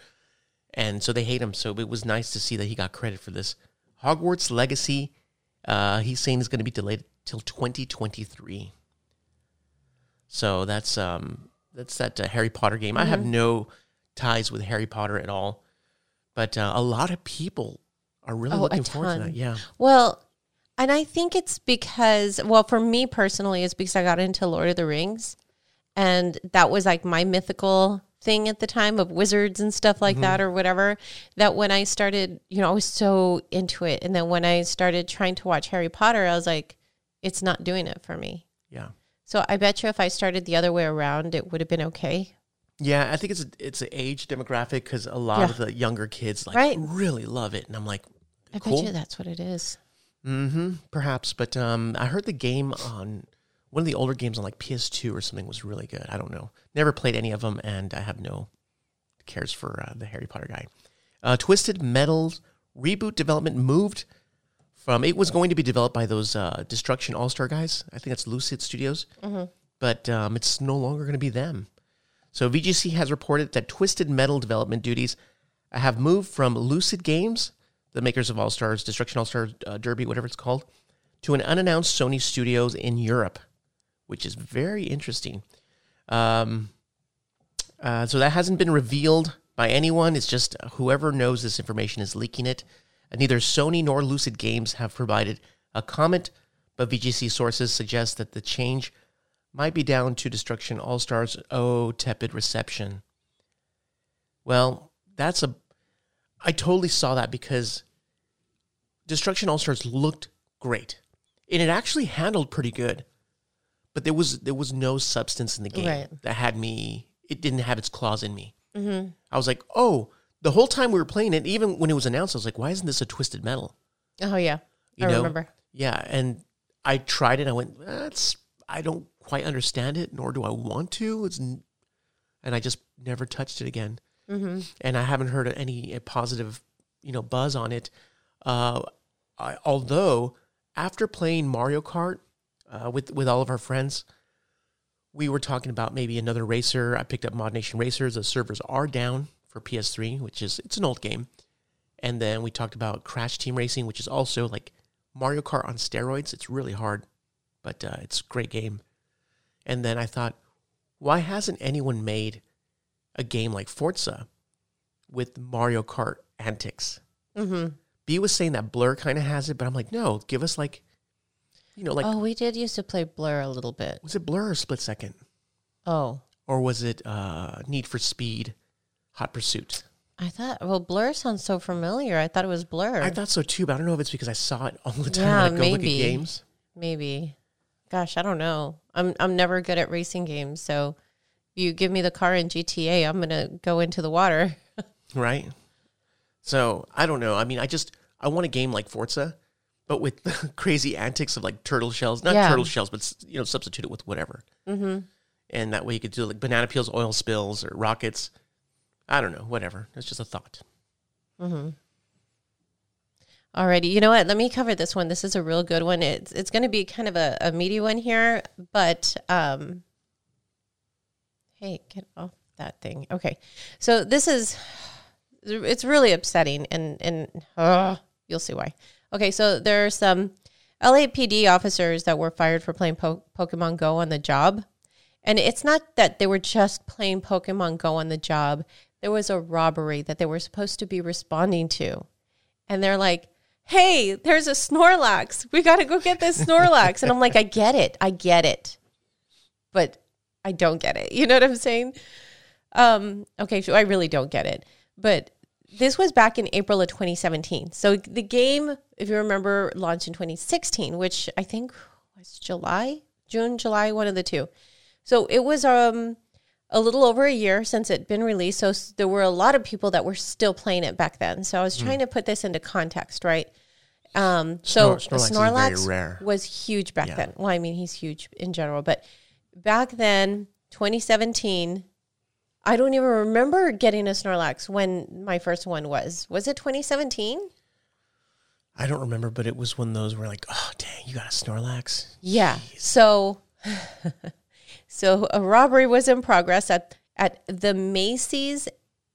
And so they hate him. So it was nice to see that he got credit for this. Hogwarts Legacy, uh, he's saying is going to be delayed till 2023. So that's um that's that uh, Harry Potter game. I have no ties with Harry Potter at all, but uh, a lot of people are really Oh, looking forward to that. Yeah, Well, and I think it's because, well, for me personally, it's because I got into Lord of the Rings, and that was like my mythical thing at the time of wizards and stuff like that or whatever. That when I started, you know, I was so into it, and then when I started trying to watch Harry Potter, I was like, it's not doing it for me. yeah, So I bet you if I started the other way around, it would have been okay. yeah. I think it's a, it's an age demographic because a lot Yeah. of the younger kids like Right. really love it, and I'm like, I bet you that's what it is. Mm-hmm. Perhaps, but um, I heard the game on one of the older games on like PS2 or something was really good. I don't know. Never played any of them, and I have no cares for uh, the Harry Potter guy. Uh, Twisted Metal's reboot development moved from it was going to be developed by those uh, Destruction All Star guys. I think that's Lucid Studios, but um, it's no longer going to be them. So VGC has reported that Twisted Metal development duties have moved from Lucid Games, the makers of All Stars, Destruction All Stars uh, Derby, whatever it's called, to an unannounced Sony Studios in Europe, which is very interesting. Um, uh, so that hasn't been revealed by anyone. It's just whoever knows this information is leaking it. And neither Sony nor Lucid Games have provided a comment, but VGC sources suggest that the change might be down to Destruction All Stars' oh tepid reception. Well, that's a. I totally saw that because Destruction All Stars looked great, and it actually handled pretty good. But there was there was no substance in the game Right. that had me. It didn't have its claws in me. Mm-hmm. I was like, oh, the whole time we were playing it, even when it was announced, I was like, why isn't this a Twisted Metal? Oh yeah, You I know? remember. Yeah, and I tried it. I went, that's I don't quite understand it, nor do I want to. It's n-" and I just never touched it again. Mm-hmm. And I haven't heard any positive, you know, buzz on it. Uh, I, although after playing Mario Kart uh, with with all of our friends, we were talking about maybe another racer. I picked up ModNation Racers. The servers are down for PS3, which is it's an old game. And then we talked about Crash Team Racing, which is also like Mario Kart on steroids. It's really hard, but uh, it's a great game. And then I thought, why hasn't anyone made a game like Forza with Mario Kart antics? Mm-hmm. B was saying that Blur kind of has it, but I'm like, no, give us like, you know, like, oh, we did used to play Blur a little bit. was it Blur or Split Second? Oh, Or was it uh, Need for Speed, Hot Pursuit? I thought. Well, Blur sounds so familiar. I thought it was Blur. I thought so too, but I don't know if it's because I saw it all the time Yeah, when I go look at maybe. games. Maybe. Gosh, I don't know. I'm I'm never good at racing games, so you give me the car in GTA, I'm gonna go into the water. right? So I don't know. I mean, I just I want a game like Forza, but with the crazy antics of like turtle shells, not Yeah. turtle shells, but you know, substitute it with whatever, Mm-hmm. and that way you could do like banana peels, oil spills, or rockets. I don't know, whatever. It's just a thought. Mm-hmm. Alrighty, you know what? Let me cover this one. This is a real good one. It's it's going to be kind of a, a meaty one here, but um, hey, get off that thing. Okay, so this is it's really upsetting, and and uh, you'll see why. Okay, so there are some LAPD officers that were fired for playing po- Pokemon Go on the job, and it's not that they were just playing Pokemon Go on the job. There was a robbery that they were supposed to be responding to, and they're like, "Hey, there's a Snorlax. We got to go get this Snorlax." and I'm like, "I get it. I get it." But I don't get it. You know what I'm saying? Um, okay, so I really don't get it. But this was back in April of 2017. So the game, if you remember, launched in 2016, which I think was July, June, July, one of the two. So it was um a little over a year since it'd been released. So there were a lot of people that were still playing it back then. So I was trying to put this into context, right? Um, so Snor- Snorlax Snorlax, was huge back Yeah. then. Well, I mean, he's huge in general, but back then, 2017, I don't even remember getting a Snorlax when my first one was. Was it 2017? I don't remember, but it was when those were like, oh dang, you got a Snorlax. Yeah. So, so a robbery was in progress at at the Macy's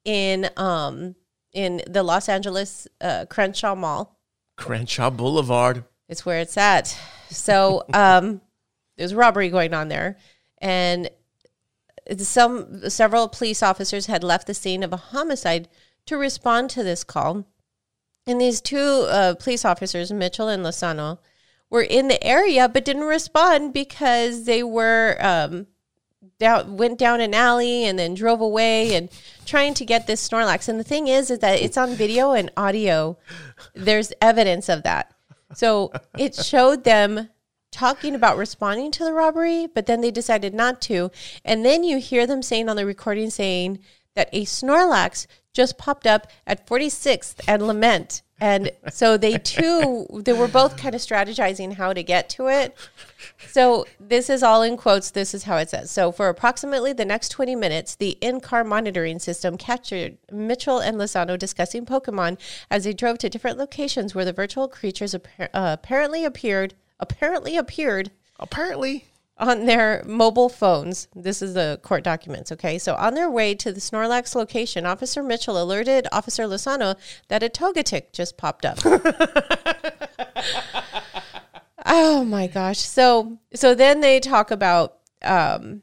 in um in the Los Angeles uh, Crenshaw Mall. Crenshaw Boulevard. It's where it's at. So um, there's a robbery going on there, and some several police officers had left the scene of a homicide to respond to this call. And these two uh, police officers, Mitchell and Lozano, were in the area but didn't respond because they were um, down, went down an alley and then drove away and trying to get this Snorlax. And the thing is, is that it's on video and audio. There's evidence of that. So it showed them talking about responding to the robbery, but then they decided not to. And then you hear them saying on the recording saying that a Snorlax just popped up at 46th and Leimert. And so they too, they were both kind of strategizing how to get to it. So this is all in quotes. This is how it says. So for approximately the next 20 minutes, the in-car monitoring system captured Mitchell and Lozano discussing Pokemon as they drove to different locations where the virtual creatures uh, apparently appeared apparently appeared Apparently, on their mobile phones. This is the court documents, okay? So on their way to the Snorlax location, Officer Mitchell alerted Officer Lozano that a Togetic just popped up. oh my gosh. So so then they talk about um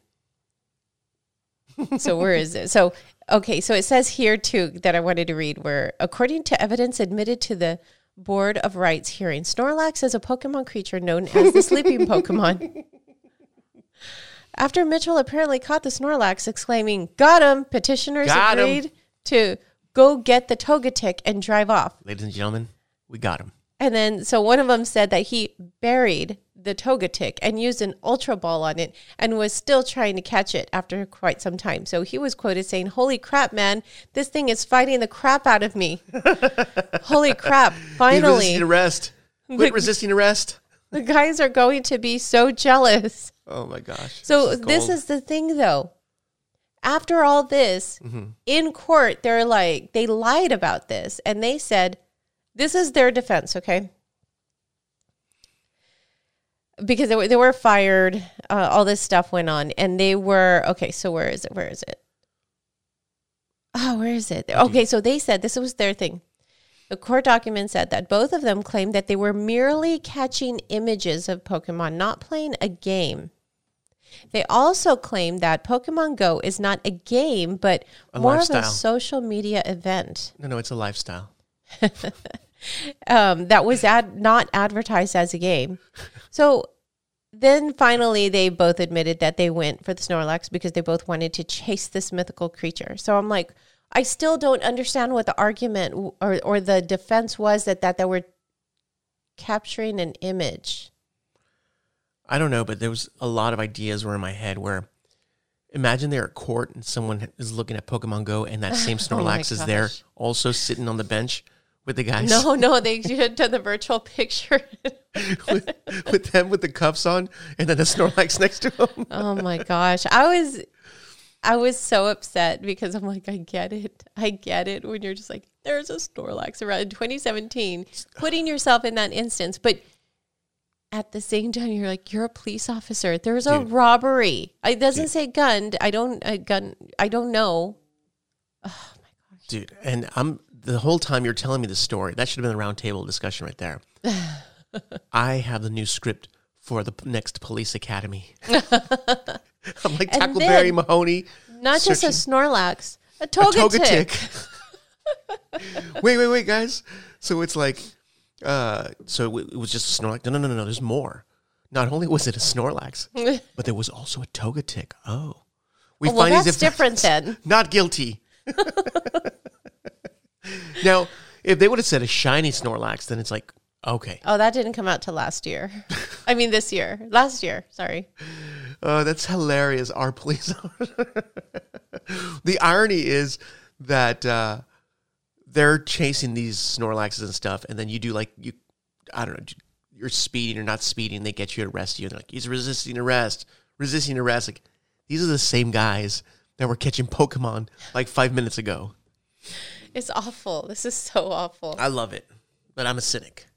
so where is it? So okay, so it says here too that I wanted to read where according to evidence admitted to the Board of Rights hearing, Snorlax is a Pokemon creature known as the sleeping Pokemon. After Mitchell apparently caught the Snorlax, exclaiming, Got him! Petitioners Got agreed to go get the Togetic and drive off. ladies and gentlemen, we got him. And then, so one of them said that he buried the Togetic and used an Ultra Ball on it and was still trying to catch it after quite some time. So he was quoted saying, Holy crap, man, this thing is fighting the crap out of me. Holy crap, finally. resisting arrest. Quit resisting arrest. The guys are going to be so jealous. Oh my gosh. So is this is the thing though. After all this, mm-hmm. in court, they're like, they lied about this and they said, this is their defense, okay? Because they were, they were fired, uh, all this stuff went on, and they were, okay, so where is it? Where is it? Oh, where is it? Okay, so they said this was their thing. The court document said that both of them claimed that they were merely catching images of Pokemon, not playing a game. They also claimed that Pokemon Go is not a game, but A more of a social media event No, no, it's a lifestyle. um, that was ad- not advertised as a game. So then finally, they both admitted that they went for the Snorlax because they both wanted to chase this mythical creature. So I'm like, I still don't understand what the argument or, or the defense was that, that they were capturing an image. I don't know, but there was a lot of ideas were in my head where imagine they're at court and someone is looking at Pokemon Go and that same Oh Snorlax is there also sitting on the bench with the guys No, no, they should have done the virtual picture. with, with them with the cuffs on and then the Snorlax next to them. Oh my gosh. I was I was so upset because I'm like, I get it. I get it when you're just like, there's a Snorlax around in 2017, putting yourself in that instance. But at the same time, you're like, you're a police officer. There's a Dude. robbery. It doesn't say gunned. I don't a gun. I don't know. Oh my gosh. Dude, and I'm the whole time you're telling me the story, that should have been a roundtable discussion right there. I have the new script for the next police academy. I'm like And Tackleberry Mahoney. Not just a Snorlax, a a Togetic. Togetic. wait, wait, wait, guys. So it's like, uh, so it was just a Snorlax. No, no, no, no. There's more. Not only was it a Snorlax, but there was also a Togetic. Oh, we find well, that's different then. Not guilty. Now, if they would have said a shiny Snorlax, then it's like, okay, Oh, that didn't come out till last year. I mean, this year. Last year. Sorry. Oh, that's hilarious. Our police. the irony is that uh, they're chasing these Snorlaxes and stuff, and then you do like you. I don't know, you're speeding or not speeding. They get you to arrest you. They're like, he's resisting arrest, resisting arrest. Like these are the same guys that were catching Pokemon like five minutes ago. It's awful. This is so awful. I love it, but I'm a cynic.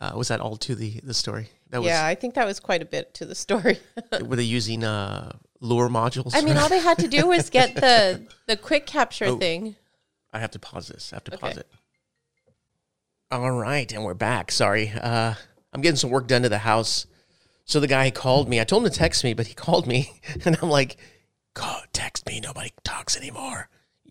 Uh, was that all to the the story? That was yeah, I think that was quite a bit to the story. were they using uh, lure modules? I mean, all they had to do was get the the quick capture Oh. thing. I have to pause this. I have to Okay. pause it. All right, and we're back. Sorry. Uh, I'm getting some work done to the house. So the guy called me. I told him to text me, but he called me, and I'm like, "God, text me. Nobody talks anymore.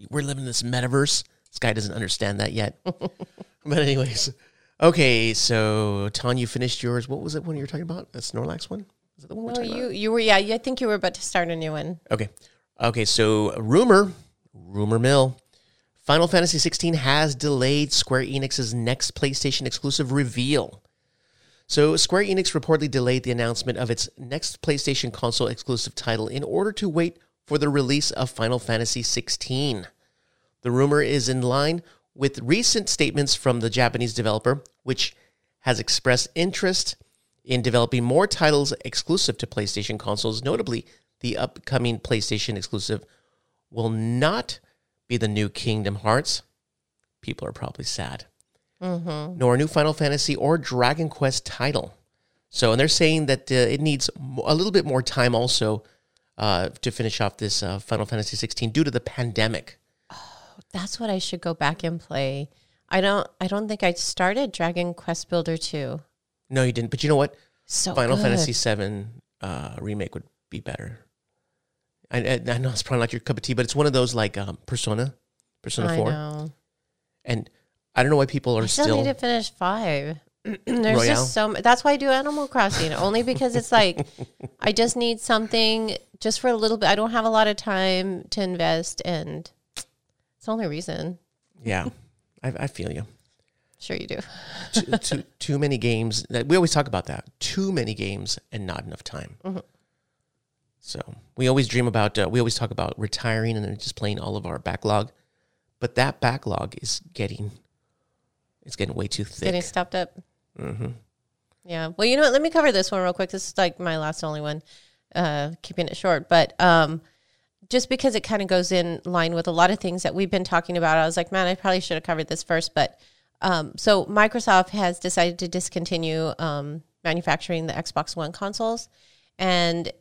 We're living in this metaverse." This guy doesn't understand that yet. but anyways, okay. So Tanya, you finished yours. What was it one you were talking about? The Snorlax one? Is that the one we're Oh, talking you about? you were yeah. I think you were about to start a new one. Okay. Okay, so rumor, rumor mill. Final Fantasy 16 has delayed Square Enix's next PlayStation exclusive reveal. So, Square Enix reportedly delayed the announcement of its next PlayStation console exclusive title in order to wait for the release of Final Fantasy 16. The rumor is in line with recent statements from the Japanese developer, which has expressed interest in developing more titles exclusive to PlayStation consoles. Notably, the upcoming PlayStation exclusive will not be the new Kingdom Hearts. People are probably sad. Nor a new Final Fantasy or Dragon Quest title. So, and they're saying that uh, it needs a little bit more time also uh, to finish off this uh, Final Fantasy 16 due to the pandemic. Oh, that's what I should go back and play. I don't. I don't think I started Dragon Quest Builder two. No, you didn't. But you know what? So Final good. Fantasy 7 uh, remake would be better. I, I, I know it's probably not your cup of tea, but it's one of those like um, Persona, Persona I 4. know. And I don't know why people are I still, still. need to finish five. There's Royal? just so. mu- That's why I do Animal Crossing. Only because it's like I just need something just for a little bit. I don't have a lot of time to invest, and it's the only reason. yeah, I, I feel you. Sure, you do. too, too, too many games. That we always talk about that. Too many games and not enough time. Mm-hmm. So we always dream about. Uh, we always talk about retiring and then just playing all of our backlog, but that backlog is getting. It's getting way too thick. Getting stopped up. Yeah. Well, you know what? Let me cover this one real quick. This is like my last only one. Uh, keeping it short, but um, just because it kind of goes in line with a lot of things that we've been talking about, I was like, man, I probably should have covered this first. But um, so Microsoft has decided to discontinue um, manufacturing the Xbox One consoles, and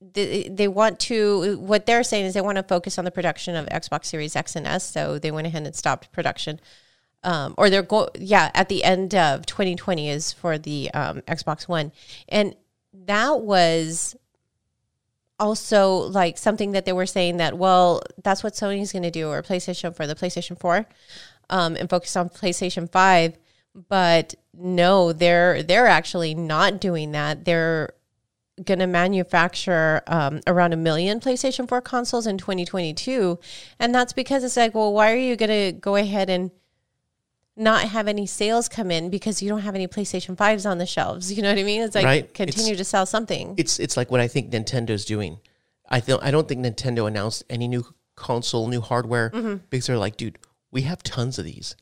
they, they want to. What they're saying is they want to focus on the production of Xbox Series X and S. So they went ahead and stopped production um, or they're going, yeah, at the end of 2020 is for the um, Xbox One. And that was also like something that they were saying that, well, that's what Sony's going to do or PlayStation for the PlayStation 4 um, and focus on PlayStation 5. But no, they're they're actually not doing that. They're going to manufacture um, around a million PlayStation 4 consoles in 2022. And that's because it's like, well, why are you going to go ahead and not have any sales come in because you don't have any PlayStation 5s on the shelves? You know what I mean? It's like Right. continue to sell something. it's it's like what I think Nintendo's doing. I feel I don't think Nintendo announced any new console, new hardware Mm-hmm. because they're like, dude, we have tons of these.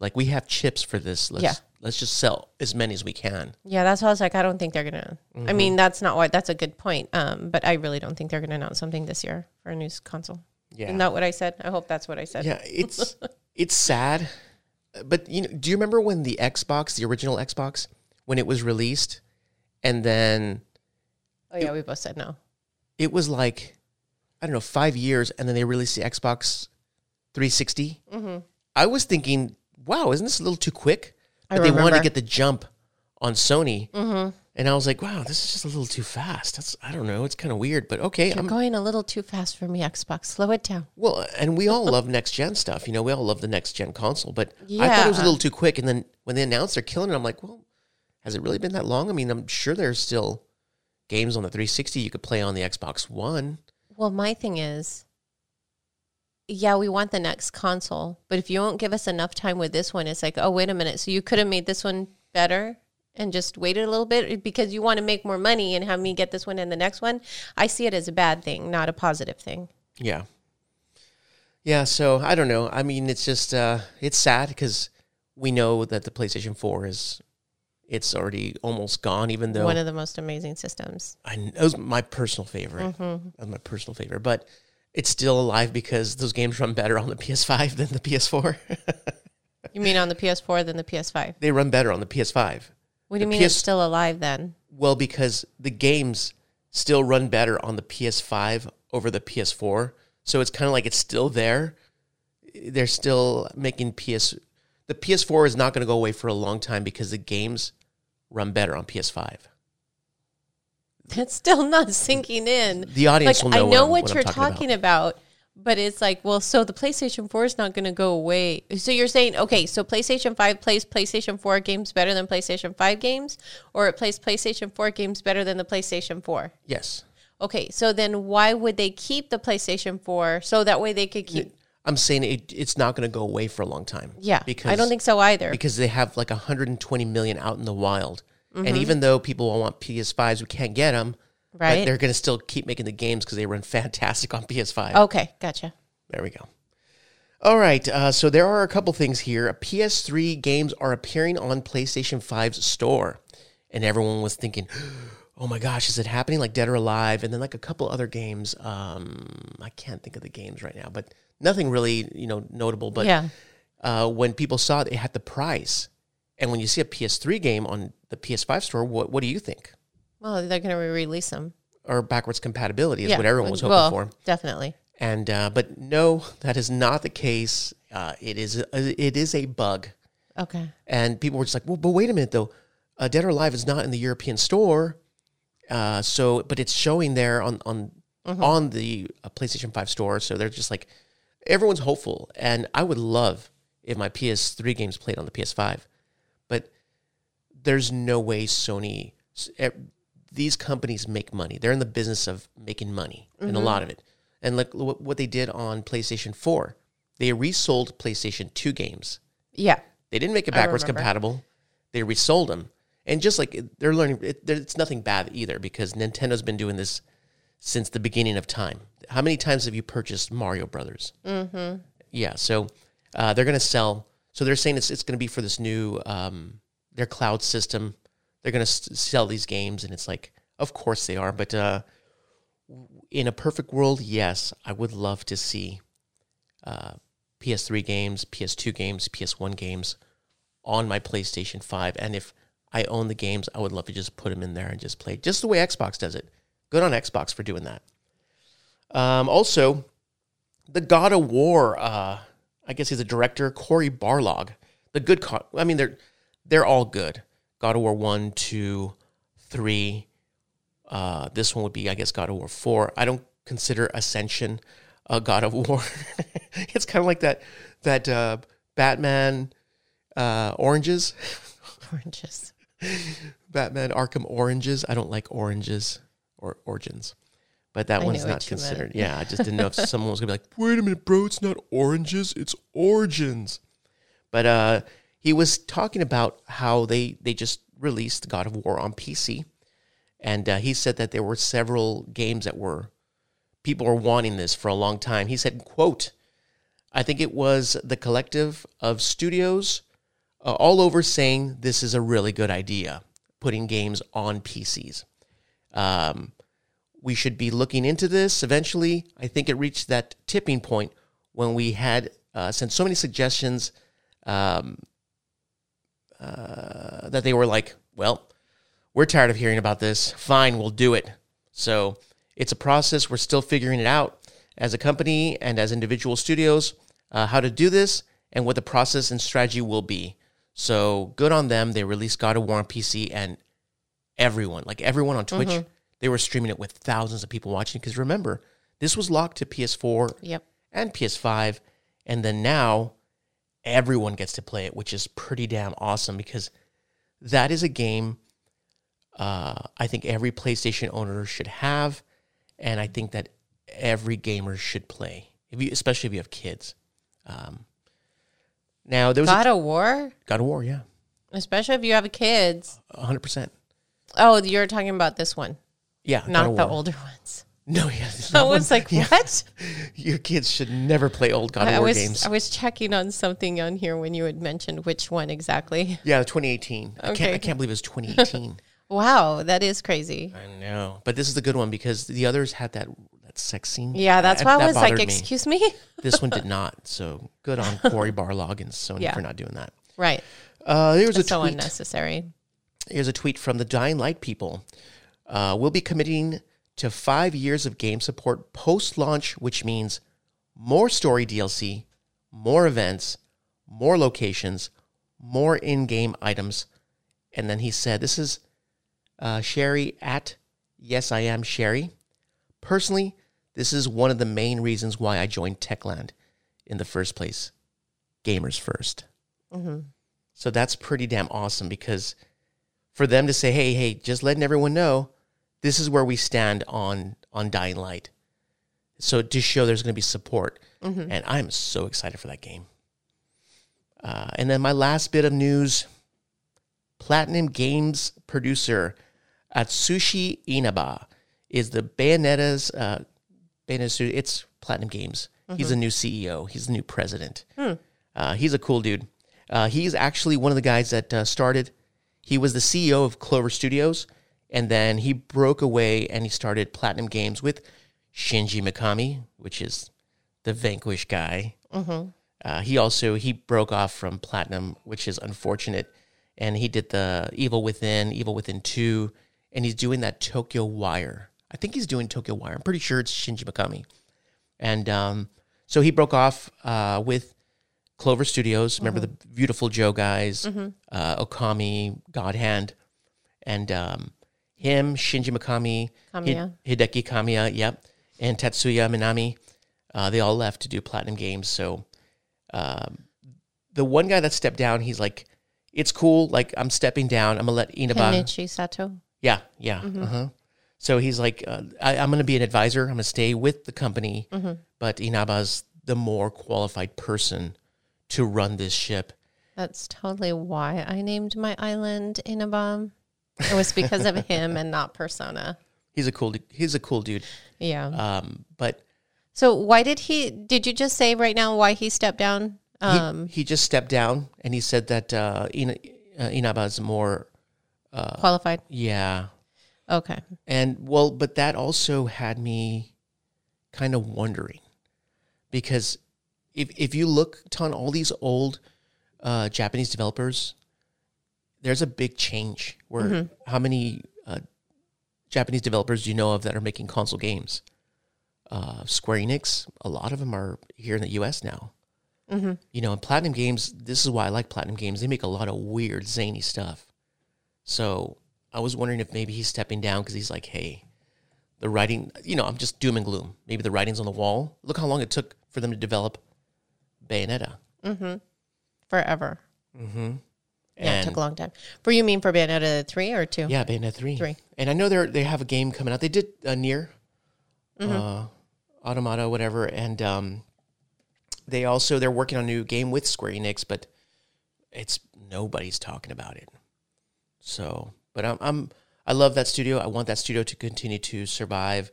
Like we have chips for this. Let's Yeah. let's just sell as many as we can. yeah, that's why I was like, I don't think they're going to. I Mm-hmm. mean, that's not why, that's a good point. Um, but I really don't think they're going to announce something this year for a new console. Yeah. Isn't that what I said? I hope that's what I said. Yeah, it's it's sad, but you know, do you remember when the Xbox, the original Xbox, when it was released, and then Oh, yeah, we both said no. it was like I don't know five years, and then they released the Xbox 360. Mm-hmm. I was thinking, wow, isn't this a little too quick? I But they wanted to get the jump on Sony, Mm-hmm. and I was like, wow, this is just a little too fast. That's I don't know, it's kind of weird, but okay. You're I'm, going a little too fast for me, Xbox. Slow it down. Well, and we all love next gen stuff. You know, we all love the next gen console, but I thought it was a little too quick. And then when they announced they're killing it, I'm like, well, has it really been that long? I mean, I'm sure there's still games on the 360 you could play on the Xbox One. Well, my thing is, yeah, we want the next console, but if you won't give us enough time with this one, it's like, oh, wait a minute. So you could have made this one better and just waited a little bit because you want to make more money and have me get this one and the next one. I see it as a bad thing, not a positive thing. Yeah. Yeah. So I don't know. I mean, it's just, uh, it's sad because we know that the PlayStation 4 is it's already almost gone, even though One of the most amazing systems. I it was my personal favorite. Mm-hmm. That was my personal favorite, but it's still alive because those games run better on the PS5 than the PS4. You mean on the PS4 than the PS5? they run better on the PS5. What do you mean it's PS still alive then? Well, because the games still run better on the PS5 over the PS4. So it's kind of like it's still there. They're still making PS. The PS4 is not going to go away for a long time because the games run better on PS5. It's still not sinking in. The audience like will know. I know what, what, what you're talking, talking about. about. But it's like, well, so the PlayStation 4 is not going to go away. So you're saying, okay, so PlayStation 5 plays PlayStation 4 games better than PlayStation 5 games, or it plays PlayStation 4 games better than the PlayStation 4? Yes, Okay, so then why would they keep the PlayStation 4 so that way they could keep? I'm saying it, it's not going to go away for a long time. Yeah, because I don't think so either. because they have like 120 million out in the wild, Mm-hmm. and even though people will want PS5s, we can't get them. Right. they're going to still keep making the games because they run fantastic on PS5. Okay, gotcha. There we go. All right. Uh, so there are a couple things here. PS3 games are appearing on PlayStation 5's store. And everyone was thinking, oh my gosh, is it happening? Like Dead or Alive. And then like a couple other games. Um, I can't think of the games right now, but nothing really, you know, notable. But yeah. uh, when people saw it, it had the price. And when you see a PS3 game on the PS5 store, what, what do you think? Well, they're going to re-release them. Or backwards compatibility is yeah. what everyone was hoping well, for. Definitely. And uh, but no, that is not the case. Uh, it is a, it is a bug, Okay. and people were just like, "Well, but wait a minute though, uh, Dead or Alive is not in the European store, uh, so but it's showing there on on on the uh, PlayStation Five store." So they're just like, everyone's hopeful, and I would love if my PS3 games played on the PS5, but there's no way Sony. These companies make money. They're in the business of making money, and a lot of it. And like what what they did on PlayStation 4, they resold PlayStation 2 games. Yeah. They didn't make it backwards compatible. They resold them. And just like they're learning, it, it's nothing bad either because Nintendo's been doing this since the beginning of time. How many times have you purchased Mario Brothers? Mm-hmm. Yeah, so uh, they're going to sell. So they're saying it's it's going to be for this new um, their cloud system. They're going to sell these games, and it's like, of course they are. But uh, in a perfect world, yes, I would love to see uh, PS3 games, PS2 games, PS1 games on my PlayStation 5. And if I own the games, I would love to just put them in there and just play just the way Xbox does it. Good on Xbox for doing that. Um, also, the God of War, uh, I guess he's a director, Cory Barlog. The good, co- I mean, they're they're all good. God of War 1, 2, 3. Uh, this one would be, I guess, God of War 4. I don't consider Ascension a God of War. it's kind of like that that uh, Batman uh, oranges, Oranges. Batman Arkham oranges. I don't like oranges or origins, but that I one's not considered. Yeah, I just didn't know if someone was gonna be like, "Wait a minute, bro, it's not oranges, it's origins." But uh, he was talking about how they they just released God of War on PC, and uh, he said that there were several games that were people were wanting this for a long time. He said, "quote I think it was the collective of studios uh, all over saying this is a really good idea, putting games on PCs. Um, we should be looking into this eventually. I think it reached that tipping point when we had uh, sent so many suggestions um, uh, that they were like, well, we're tired of hearing about this. Fine, we'll do it. So it's a process. We're still figuring it out as a company and as individual studios uh, how to do this and what the process and strategy will be. So good on them. They released God of War on PC and everyone, like everyone on Twitch, they were streaming it with thousands of people watching. Because remember, this was locked to PS4 Yep. and PS5. And then now everyone gets to play it, which is pretty damn awesome because that is a game uh, I think every PlayStation owner should have. And I think that every gamer should play, if you, especially if you have kids. Um, now, there was God a, of War, God of War, yeah, especially if you have kids. 100%. Oh, you're talking about this one, Yeah, not the older ones. No, yes. I was like, what? Your kids should never play old God of War was games. I was checking on something on here when you had mentioned which one exactly. yeah, 2018. I can't. Okay. I can't believe it was 2018. Wow, that is crazy. I know, but this is the good one because the others had that that sex scene. Yeah, that's That- why I was like, me. excuse me? This one did not. So good on Cory Barlog and Sony Yeah. for not doing that. Right. Uh, here's a so tweet. unnecessary. Here's a tweet from the Dying Light people. Uh, we'll be committing to five years of game support post launch, which means more story DLC, more events, more locations, more in game items. And then he said, This is uh, Sherry at Yes, I am Sherry. Personally, this is one of the main reasons why I joined Techland in the first place. Gamers 1st So that's pretty damn awesome because for them to say, "Hey, hey, just letting everyone know, this is where we stand on on Dying Light." So to show there's going to be support, and I'm so excited for that game. Uh, and then my last bit of news: Platinum Games producer Atsushi Inaba is the Bayonetta's uh, Bayonetta. It's Platinum Games. He's a new CEO. He's the new president. Uh, he's a cool dude. Uh, he's actually one of the guys that uh, started. He was the CEO of Clover Studios, and then he broke away and he started Platinum Games with Shinji Mikami, which is the Vanquish guy. Uh, he also he broke off from Platinum, which is unfortunate, and he did the Evil Within, Evil Within Two, and he's doing that Tokyo Wire. I think he's doing Tokyo Wire. I'm pretty sure it's Shinji Mikami, and um, so he broke off uh, with Clover Studios. Remember the Beautiful Joe guys, uh, Okami, God Hand, and um, him, Shinji Mikami, Kamiya. Hideki Kamiya, yep, and Tatsuya Minami. Uh, they all left to do Platinum Games. So um, the one guy that stepped down, he's like, "It's cool. Like I'm stepping down. I'm gonna let Inaba." Kenichi Sato. Yeah, yeah. Uh-huh. So he's like, uh, I, I'm going to be an advisor. I'm going to stay with the company, but Inaba's the more qualified person to run this ship. That's totally why I named my island Inabam. It was because of him and not Persona. He's a cool. He's a cool dude. Yeah. Um, but So why did he? Did you just say right now why he stepped down? he, Um, he just stepped down, and he said that uh, Ina, uh, Inaba's more. qualified. Yeah, Okay. And well, but that also had me kind of wondering because if if you look on all these old uh, Japanese developers, there's a big change. Where how many uh, Japanese developers do you know of that are making console games? Uh, Square Enix, a lot of them are here in the U.S. now. You know, and Platinum Games. This is why I like Platinum Games. They make a lot of weird, zany stuff. So I was wondering if maybe he's stepping down because he's like, hey, the writing, you know, I'm just doom and gloom. Maybe the writing's on the wall. Look how long it took for them to develop Bayonetta. Forever. Mm-hmm. Yeah, it took a long time. For you mean for Bayonetta three or two? Yeah, Bayonetta 3. Three. And I know they they have a game coming out. They did uh, NieR, uh, Automata, whatever. And um, they also, they're working on a new game with Square Enix, but it's, nobody's talking about it. So, but I'm, I'm I love that studio. I want that studio to continue to survive.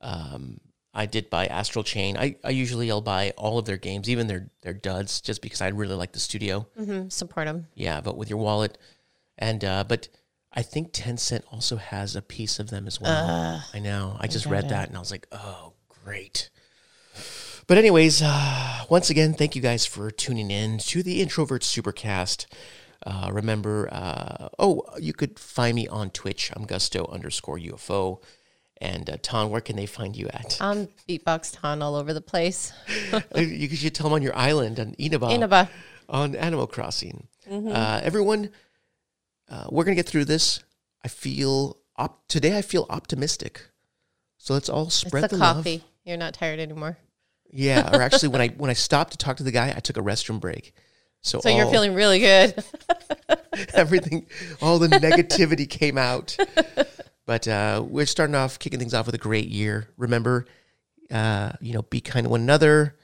Um, I did buy Astral Chain. I, I usually I'll buy all of their games, even their their duds, just because I really like the studio. hmm Support them. Yeah, but with your wallet, and uh, but I think Tencent also has a piece of them as well. I know. I just read that and I was like, oh, great. But anyways, uh, once again, thank you guys for tuning in to the Introvert Supercast. Uh, remember, uh, oh, you could find me on Twitch. I'm Gusto underscore UFO. And uh, Ton, where can they find you at? I'm beatbox ton all over the place. you should tell them on your island on Inaba. Inaba. on Animal Crossing. Uh, everyone, uh, we're gonna get through this. I feel op- today. I feel optimistic. So let's all It's spread the the, coffee. love. You're not tired anymore. Yeah, or actually, when I when I stopped to talk to the guy, I took a restroom break. So, So you're feeling really good. everything, all the negativity came out. But uh, we're starting off, kicking things off with a great year. Remember, uh, you know, be kind to one another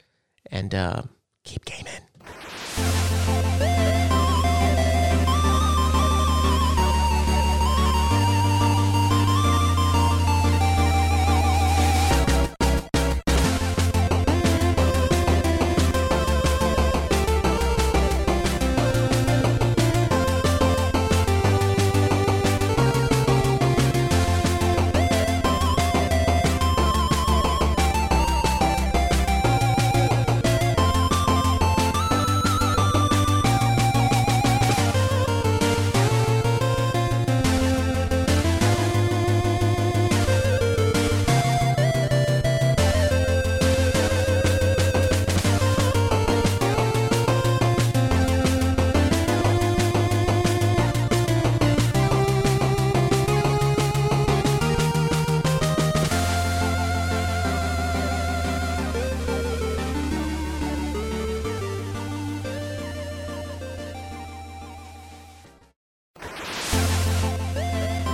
and uh, keep gaming.